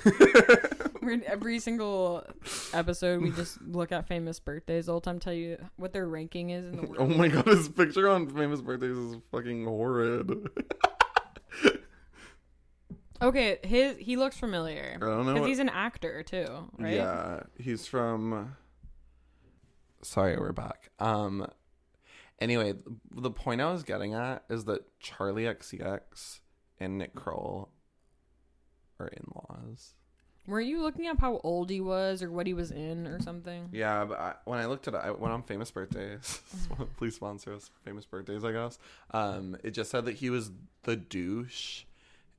We're in every single episode, we just look at famous birthdays. The whole time, tell you what their ranking is in the world. Oh my god, this picture on famous birthdays is fucking horrid. Okay, his he looks familiar I don't know. because What, he's an actor too, right? Yeah, he's from. Sorry, we're back. Um. Anyway, the point I was getting at is that Charli XCX and Nick Kroll are in laws. Weren't you looking up how old he was or what he was in or something? Yeah, but I, when I looked at it, I went on Famous Birthdays. Please sponsor us, Famous Birthdays, I guess. Um, it just said that he was the douche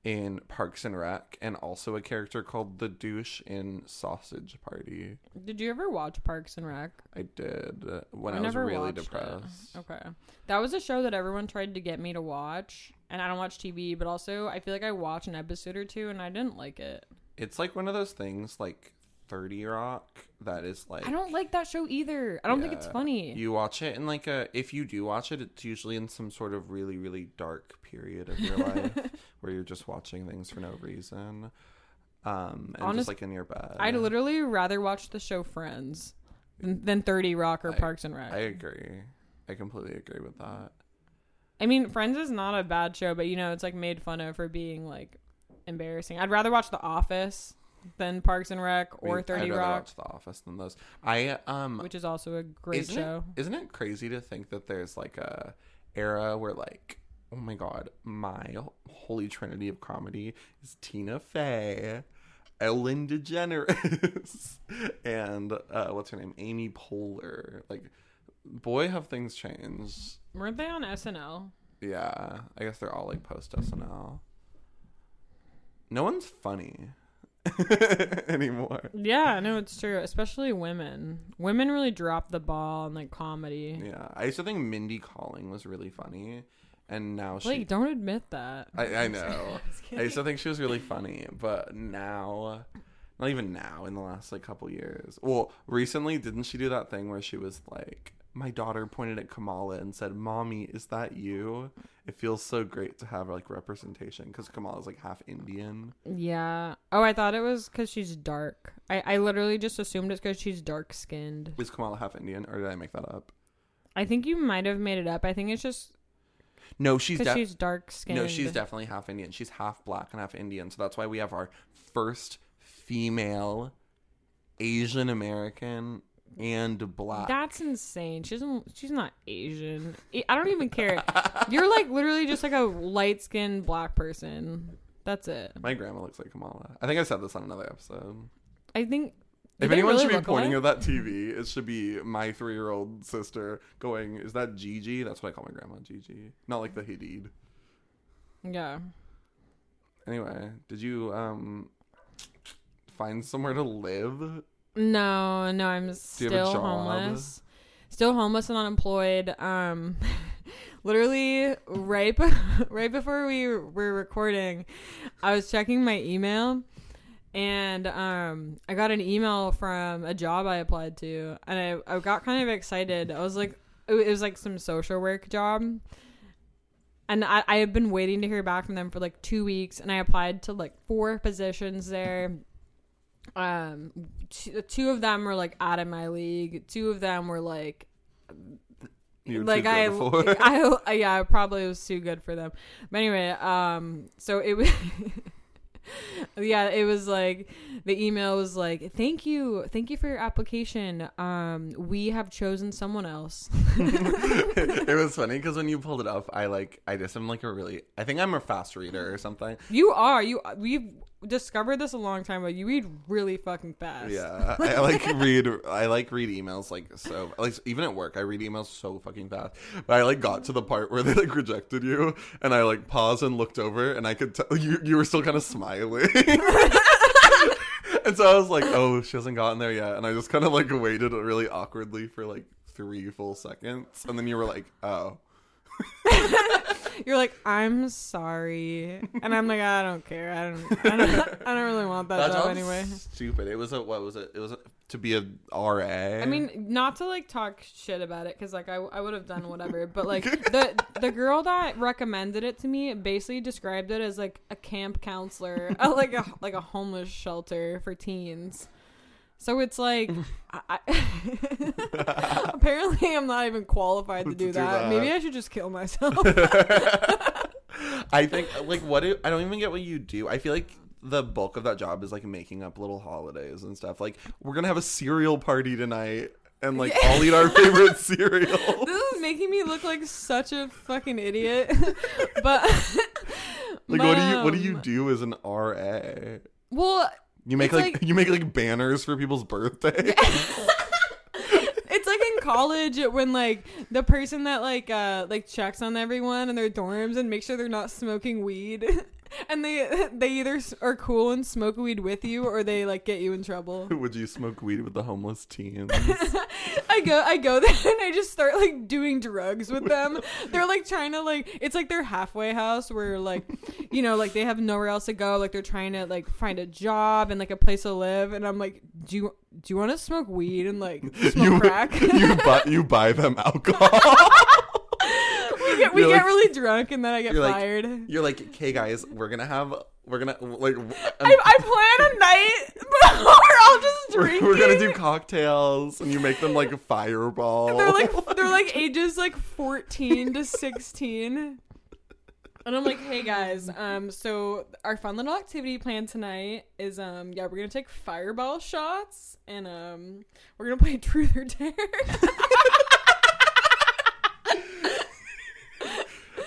in Parks and Rec, and also a character called the douche in Sausage Party. Did you ever watch Parks and Rec? I did uh, when I I, was really watched it. depressed. Okay. That was a show that everyone tried to get me to watch. And I don't watch TV, but also I feel like I watched an episode or two and I didn't like it. It's like one of those things, like Thirty Rock, that is like I don't like that show either. I don't think it's funny. You watch it in like a if you do watch it, it's usually in some sort of really really dark period of your life where you're just watching things for no reason. um, and Honest- just like in your bed. I'd literally rather watch the show Friends than, than 30 Rock or I- Parks and Rec. I agree. I completely agree with that. I mean, Friends is not a bad show, but you know, it's like made fun of for being like embarrassing. I'd rather watch The Office than Parks and Rec I or mean, 30 I'd rather Rock, watch The Office than those. I um which is also a great isn't show. It, isn't it crazy to think that there's like a era where like oh my god, my holy trinity of comedy is Tina Fey, Ellen DeGeneres, and uh, what's her name, Amy Poehler. Like, boy, have things changed. Weren't they on SNL? Yeah, I guess they're all like post SNL. No one's funny anymore. Yeah, no, it's true. Especially women. Women really drop the ball on like comedy. Yeah, I used to think Mindy Kaling was really funny, and now she. Like, don't admit that. I, I know. I used to think she was really funny, but now, not even now, in the last like couple years. Well, recently, didn't she do that thing where she was like, "My daughter pointed at Kamala and said, "Mommy, is that you?" It feels so great to have like representation because Kamala's like half Indian. Yeah. Oh, I thought it was because she's dark. I, I literally just assumed it's because she's dark skinned. Is Kamala half Indian, or did I make that up? I think you might have made it up. I think it's just No, she's de- she's dark skinned. no, she's definitely half Indian. She's half black and half Indian, so that's why we have our first female Asian American and black. That's insane. She doesn't. She's not Asian. I don't even care. You're like literally just like a light skinned black person. That's it. My grandma looks like Kamala. I think I said this on another episode. I think. If anyone really should be pointing alike? at that TV, it should be my three-year-old sister going, "Is that Gigi?" That's what I call my grandma, Gigi. Not like the Hadid. Yeah. Anyway, did you um find somewhere to live? No, no, I'm you have a still homeless. Still homeless and unemployed. Um literally right be- right before we were recording, I was checking my email and um I got an email from a job I applied to and I, I got kind of excited. I was like it was- like some social work job. And I, I have been waiting to hear back from them for like two weeks, and I applied to like four positions there um two, two of them were like out of my league. Two of them were like like I. I I yeah I probably was too good for them. But anyway um so it was yeah it was like the email was like thank you thank you for your application. Um we have chosen someone else. It was funny because when you pulled it up, I like I just am like a really I think I'm a fast reader or something. you are. You we've discovered this a long time ago you read really fucking fast Yeah, I, I like read. I like read emails like so. Like even at work, I read emails so fucking fast. But I like got to the part where they like rejected you, and I like paused and looked over, and I could tell you you were still kind of smiling. and so I was like, "Oh, she hasn't gotten there yet," and I just kind of like waited really awkwardly for like three full seconds, and then you were like, "Oh." You're like, I'm sorry, and I'm like, I don't care. I don't. I don't, I don't really want that, That job anyway. Stupid. It was a what was it? It was a, to be a RA. I mean, not to like talk shit about it, because like I, I would have done whatever. But like the the girl that recommended it to me basically described it as like a camp counselor, like a like a homeless shelter for teens. So it's like, I, I apparently I'm not even qualified to do, do that. that. Maybe I should just kill myself. I think uh, like what do, I don't even get what you do. I feel like the bulk of that job is like making up little holidays and stuff. Like we're gonna have a cereal party tonight, and like all eat our favorite cereal. this is making me look like such a fucking idiot. but Like what do you what do you do as an RA? Well, You make like, like- you make like banners for people's birthdays. it's like in college when like the person that like uh like checks on everyone in their dorms and makes sure they're not smoking weed. And they they either are cool and smoke weed with you or they like get you in trouble. Would you smoke weed with the homeless teens? I go I go there and I just start like doing drugs with them. They're like trying to like it's like their halfway house where like you know like they have nowhere else to go like they're trying to like find a job and like a place to live and I'm like do you do you want to smoke weed and like smoke you crack? you buy you buy them alcohol. We get, we get like- really drunk and then I get You're like- fired. You're like, okay, guys, we're gonna have we're gonna like I, I plan a night but we're all just drink. we're gonna do cocktails and you make them like a fireball. They're like they're like ages like fourteen to sixteen. And I'm like, hey guys, um, so our fun little activity plan tonight is um yeah, we're gonna take fireball shots and um we're gonna play truth or dare.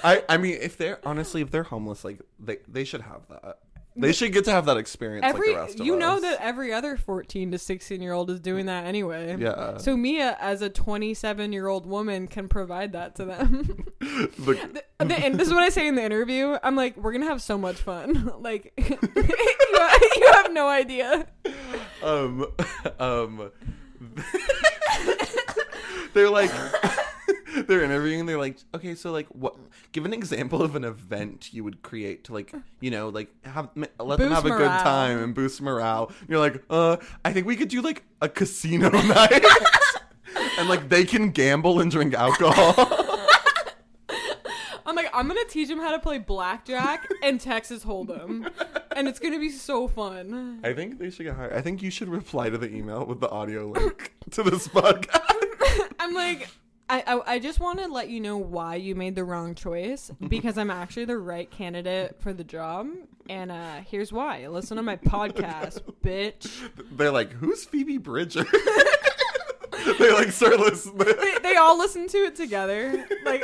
I I mean, if they're honestly, if they're homeless, like they they should have that. They should get to have that experience every like the rest of you know us. that every other 14 to 16 year old is doing that anyway. Yeah. So Mia, as a 27 year old woman, can provide that to them. The- The- the- and this is what I say in the interview. I'm like, we're gonna have so much fun. like, you, have, you have no idea. um um they're like they're interviewing they're like okay so like what give an example of an event you would create to like you know like have let them Boost have a good time and boost morale And you're like uh i think we could do like a casino night and like they can gamble and drink alcohol I'm like, I'm gonna teach them how to play blackjack and Texas Hold'em, and it's gonna be so fun. i think they should get hired i think you should reply to the email with the audio link to this podcast I'm like. I, I, I just want to let you know why you made the wrong choice because I'm actually the right candidate for the job. And uh, here's why. Listen to my podcast, bitch. they're like who's phoebe bridger they like start listening They, they all listen to it together. Like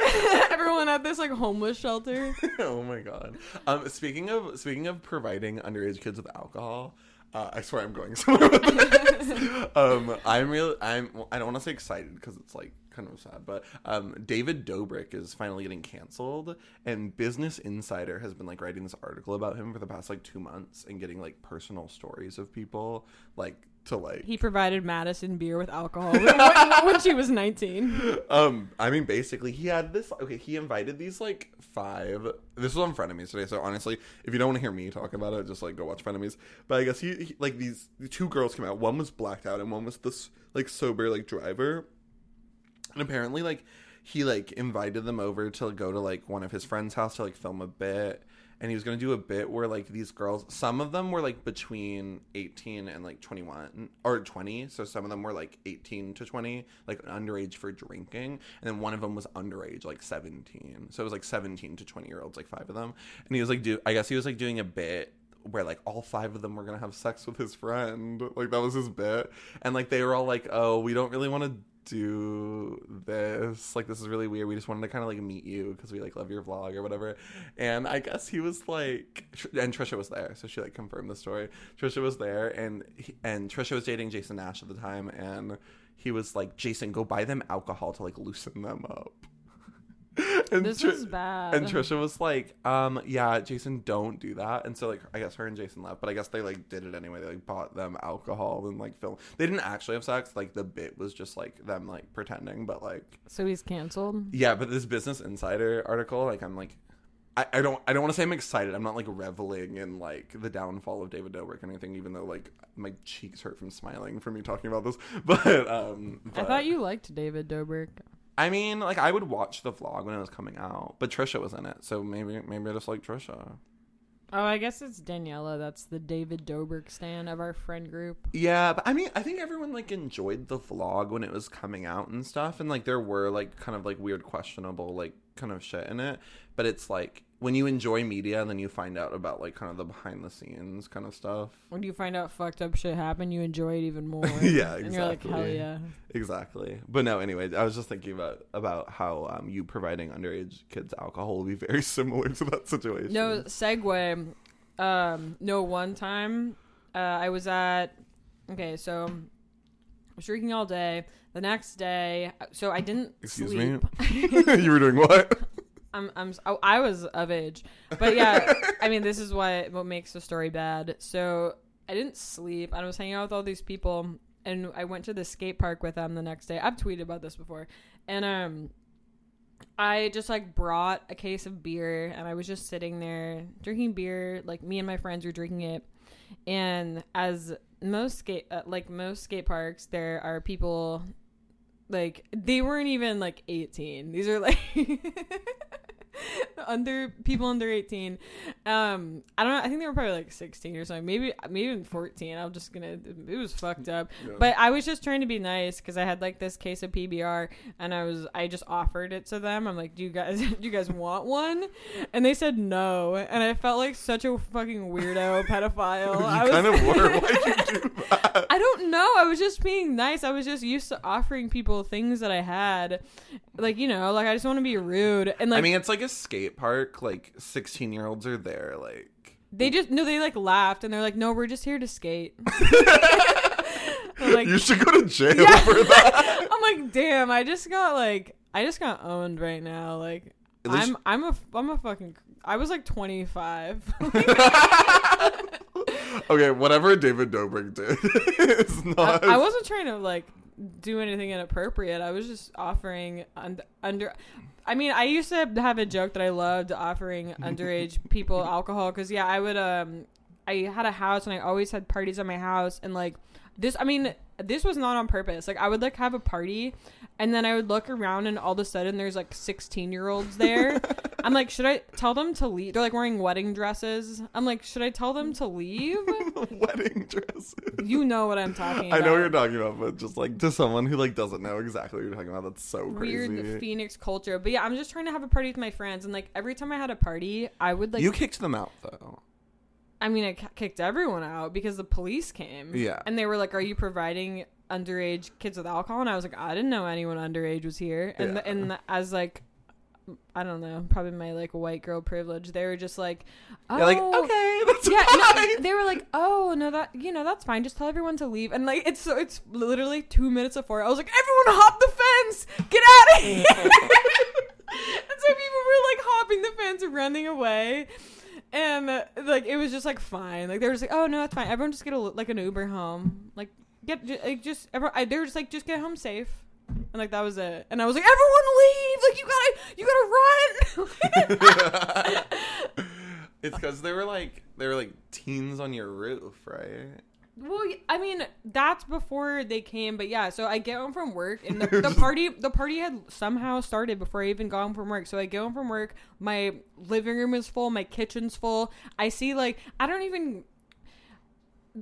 everyone at this like homeless shelter. oh my god. Um, speaking of speaking of providing underage kids with alcohol, uh, I swear I'm going somewhere with this. um, I'm real. I'm. I don't want to say excited because it's like kind of sad, but um, David Dobrik is finally getting canceled, and Business Insider has been like writing this article about him for the past like two months and getting like personal stories of people like to like He provided Madison beer with alcohol when, she was 19. um i mean basically he had this okay he invited these like five this was on frenemies today so honestly if you don't want to hear me talk about it just like go watch frenemies. But i guess he, he like these two girls came out. One was blacked out and one was this like sober like driver and apparently like he like invited them over to go to like one of his friends house to like film a bit. And he was going to do a bit where like these girls some of them were like between 18 and like 21 or 20 so some of them were like 18 to 20 like underage for drinking. And then one of them was underage like 17 so it was like 17 to 20 year olds like five of them. And he was like do i guess he was like doing a bit where like all five of them were gonna have sex with his friend. Like that was his bit. And like they were all like oh we don't really want to do this. Like this is really weird. We just wanted to kind of like meet you because we like love your vlog or whatever. And i guess he was like and trisha was there. So she like confirmed the story. Trisha was there and and trisha was dating jason nash at the time and he was like jason go buy them alcohol to like loosen them up and This Tri- is bad. and Trisha was like, um, yeah, Jason, don't do that. And so like I guess her and Jason left, but I guess they like did it anyway. They like bought them alcohol and like film. They didn't actually have sex. Like the bit was just like them like pretending, but like So he's canceled. yeah, but this Business Insider article, like I'm like I, I don't I don't want to say I'm excited. I'm not like reveling in like the downfall of David Dobrik or anything, even though like my cheeks hurt from smiling from me talking about this. But um I thought you liked David Dobrik. I mean, like I would watch the vlog when it was coming out, but Trisha was in it, so maybe maybe I just like Trisha. Oh, I guess it's Daniela. That's the David Dobrik stan of our friend group. Yeah, but I mean, I think everyone like enjoyed the vlog when it was coming out and stuff, and like there were like kind of like weird, questionable like kind of shit in it. But it's like when you enjoy media and then you find out about like kind of the behind the scenes kind of stuff. When you find out fucked up shit happened, you enjoy it even more. Yeah, And you're like, hell exactly. yeah. Exactly. But no, anyway, I was just thinking about about how um, you providing underage kids alcohol will be very similar to that situation. No segue. Um, no, one time, uh, I was at. Okay, so I was drinking all day. The next day, so I didn't Excuse sleep. me. you were doing what? I'm, I'm, oh, I was of age, but yeah, I mean, this is what what makes the story bad. So I didn't sleep. I was hanging out with all these people, and I went to the skate park with them the next day. I've tweeted about this before, and um, I just like brought a case of beer, and I was just sitting there drinking beer. Like me and my friends were drinking it, and as most skate, uh, like most skate parks, there are people like they weren't even like 18 these are like under people under 18 um i don't know i think they were probably like 16 or something maybe maybe even 14 i'm just gonna it was fucked up Yeah. but i was just trying to be nice because i had like this case of pbr and i was i just offered it to them i'm like do you guys do you guys want one and they said no and i felt like such a fucking weirdo pedophile you I was, kind of were. Why'd you do that? I don't know. I was just being nice. I was just used to offering people things that I had. Like, you know, like I just want to be rude. And like I mean, it's like a skate park. Like sixteen year olds are there. Like they just no, they like laughed and they're like, "No, we're just here to skate." Like, you should go to jail Yeah. for that. I'm like, "Damn, I just got like I just got owned right now." Like I'm I'm a I'm a fucking I was like 25. okay, whatever David Dobrik did is I, not. I wasn't trying to like do anything inappropriate. I was just offering un- under. I mean, I used to have a joke that I loved offering underage people alcohol because yeah, I would um, I had a house and I always had parties at my house and like this. I mean, this was not on purpose. Like I would like have a party. And then I would look around, and all of a sudden, there's like 16 year olds there. I'm like, should I tell them to leave? They're like wearing wedding dresses. I'm like, should I tell them to leave? wedding dresses. You know what I'm talking about. I know what you're talking about, but just like to someone who like doesn't know exactly what you're talking about, that's so crazy. weird Phoenix culture. But yeah, I'm just trying to have a party with my friends, and like every time I had a party, I would like. you kicked them out though. I mean, I kicked everyone out because the police came. Yeah. and they were like, "Are you providing underage kids with alcohol?" And I was like, "I didn't know anyone underage was here." And Yeah. and as like. I don't know, probably my like white girl privilege. They were just like, oh, You're like, okay, that's yeah, fine. no, they were like, "Oh no, that you know that's fine. Just tell everyone to leave." And like, it's so it's literally two minutes before. I was like, "Everyone, hop the fence! Get out of here!" and so people were like hopping the fence, and running away, and uh, like it was just like fine. Like they were just like, "Oh no, that's fine. Everyone just get a like an Uber home. Like get like just everyone. I, they were just like, just get home safe." And like that was it. And I was like, "Everyone leave! Like you gotta, you gotta run!" it's because they were like they were like teens on your roof, right? Well, I mean, that's before they came, but yeah. So I get home from work, and the, the party, the party had somehow started before I even got home from work. So I get home from work, my living room is full, my kitchen's full. I see like I don't even.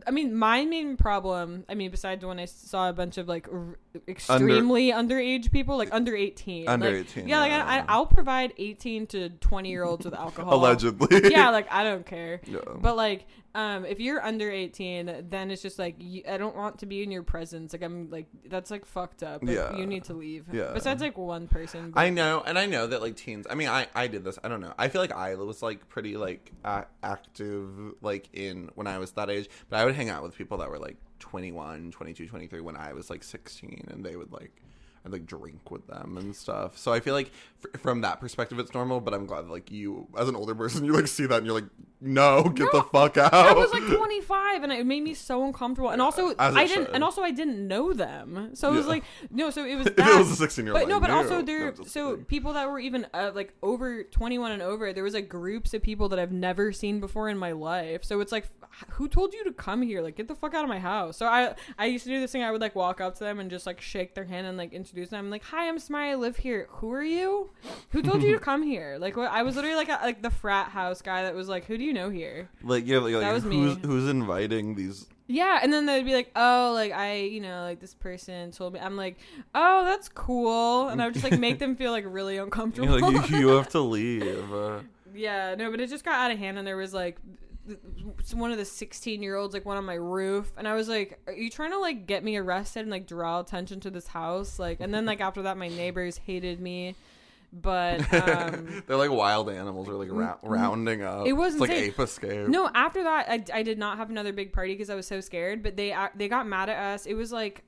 I mean, my main problem. I mean, besides when I saw a bunch of like r- extremely underage people, like under eighteen, Under like, 18, yeah, like yeah. I, I, I'll provide eighteen to twenty year olds with alcohol. Allegedly. yeah, like I don't care. But like, um, if you're under 18, then it's just like you, I don't want to be in your presence. Like I'm like that's like fucked up. Like, Yeah. you need to leave. Yeah. Besides like one person. but- I know, and I know that like teens. I mean, I I did this. I don't know. I feel like I was like pretty like a- active like in when I was that age, but I would hang out with people that were like 21, 22, 23 when I was like 16 and they would like I'd like drink with them and stuff. So I feel like f- from that perspective it's normal, but I'm glad that, like you as an older person you like see that and you're like no, get No, the fuck out. I was like 25, and it made me so uncomfortable. And also, as it I didn't, should. and also I didn't know them. So it was Yeah. like no. So it was if that. it was a 16 year old. but no, but also there. So people that were even uh, like over 21 and over, there was like groups of people that I've never seen before in my life. So it's like, f- who told you to come here? Like, get the fuck out of my house. So I, I used to do this thing. I would like walk up to them and just like shake their hand and like introduce them. I'm like, hi, I'm Smiley. I live here. Who are you? Who told you to come here? Like, what? I was literally like a, like the frat house guy that was like, who do you know here? like you're like, That like was who's me. who's inviting these Yeah, and then they'd be like, "Oh, like I, you know, like this person told me." I'm like, "Oh, that's cool," and I would just like make them feel like really uncomfortable. Like you, you have to leave. Uh, yeah, no, but it just got out of hand, and there was like one of the 16 year olds like went on my roof, and I was like, "Are you trying to like get me arrested and like draw attention to this house?" Like, and then like after that, my neighbors hated me, but um. They're like wild animals, or like rou- rounding up. It was it's like ape escape. No, after that, I, I did not have another big party because I was so scared. But they ac- they got mad at us. It was like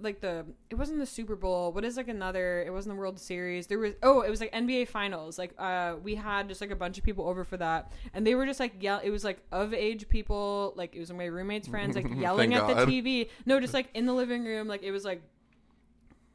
like the it wasn't the Super Bowl. What is like another? It wasn't the World Series. There was oh, it was like NBA Finals. Like uh, we had just like a bunch of people over for that, and they were just like yell. It was like of age people. Like it was my roommate's friends like yelling at God. the TV. No, just like in the living room. Like it was like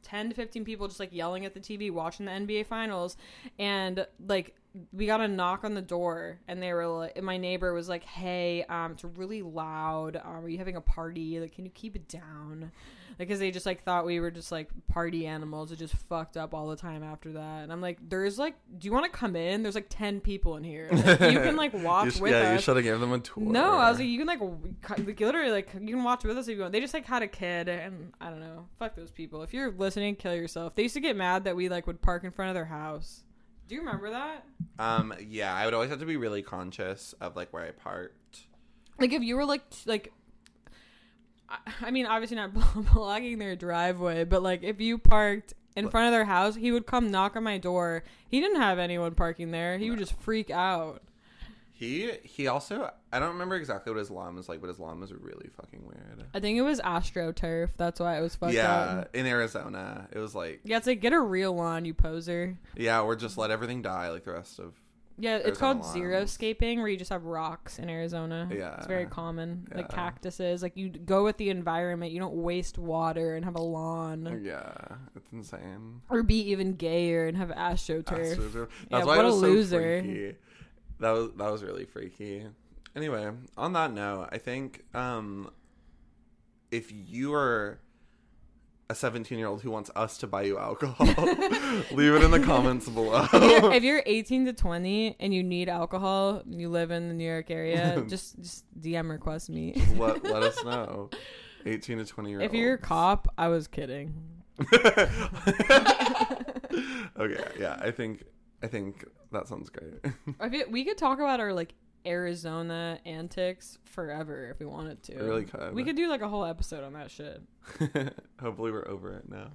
10 to 15 people just like yelling at the TV watching the NBA finals and like we got a knock on the door and they were like my neighbor was like hey um it's really loud um, are you having a party like can you keep it down because they just like thought we were just like party animals it just fucked up all the time after that and i'm like there's like do you want to come in there's like 10 people in here like, you can like watch sh- with yeah, you should have given them a tour. no, I was like, you can like, w- like, literally like you can watch with us if you want. They just like had a kid, and I don't know. Fuck those people. If you're listening, kill yourself. They used to get mad that we like would park in front of their house. Do you remember that? um, yeah, I would always have to be really conscious of like where I parked. Like if you were like t- like, I- I mean, obviously not blocking their driveway, but like if you parked in front of their house, he would come knock on my door. He didn't have anyone parking there. He would just freak out. He he also I don't remember exactly what his lawn was like, but his lawn was really fucking weird. I think it was AstroTurf. That's why it was fucked yeah, up. in Arizona, it was like Yeah, it's like get a real lawn, you poser. yeah, or just let everything die like the rest of Yeah, it's Arizona called xeriscaping, lawns. scaping, where you just have rocks in Arizona. Yeah. it's very common. Like cactuses, like you go with the environment. You don't waste water and have a lawn, yeah, it's insane. or be even gayer and have astroturf. Astroturf. That's Yeah, why what a was so loser. freaky. That was that was really freaky. Anyway, on that note, I think um, if you are a 17 year old who wants us to buy you alcohol, leave it in the comments below. if, you're, if you're 18 to 20 and you need alcohol, and you live in the New York area, just just DM request me. let, let us know. 18 to 20 year olds. if you're a cop, I was kidding. okay, yeah, I think I think that sounds great. I feel, we could talk about our like Arizona antics forever if we wanted to. We really could. We could do like a whole episode on that shit. Hopefully we're over it now.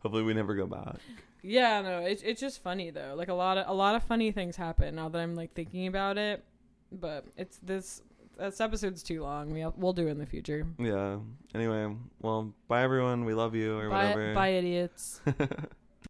Hopefully we never go back. Yeah, no, it's it's just funny though. Like a lot of a lot of funny things happen now that I'm like thinking about it. But it's this this episode's too long. We'll we'll do it in the future. Yeah. Anyway, well, bye everyone. We love you or Bye, whatever. bye, idiots.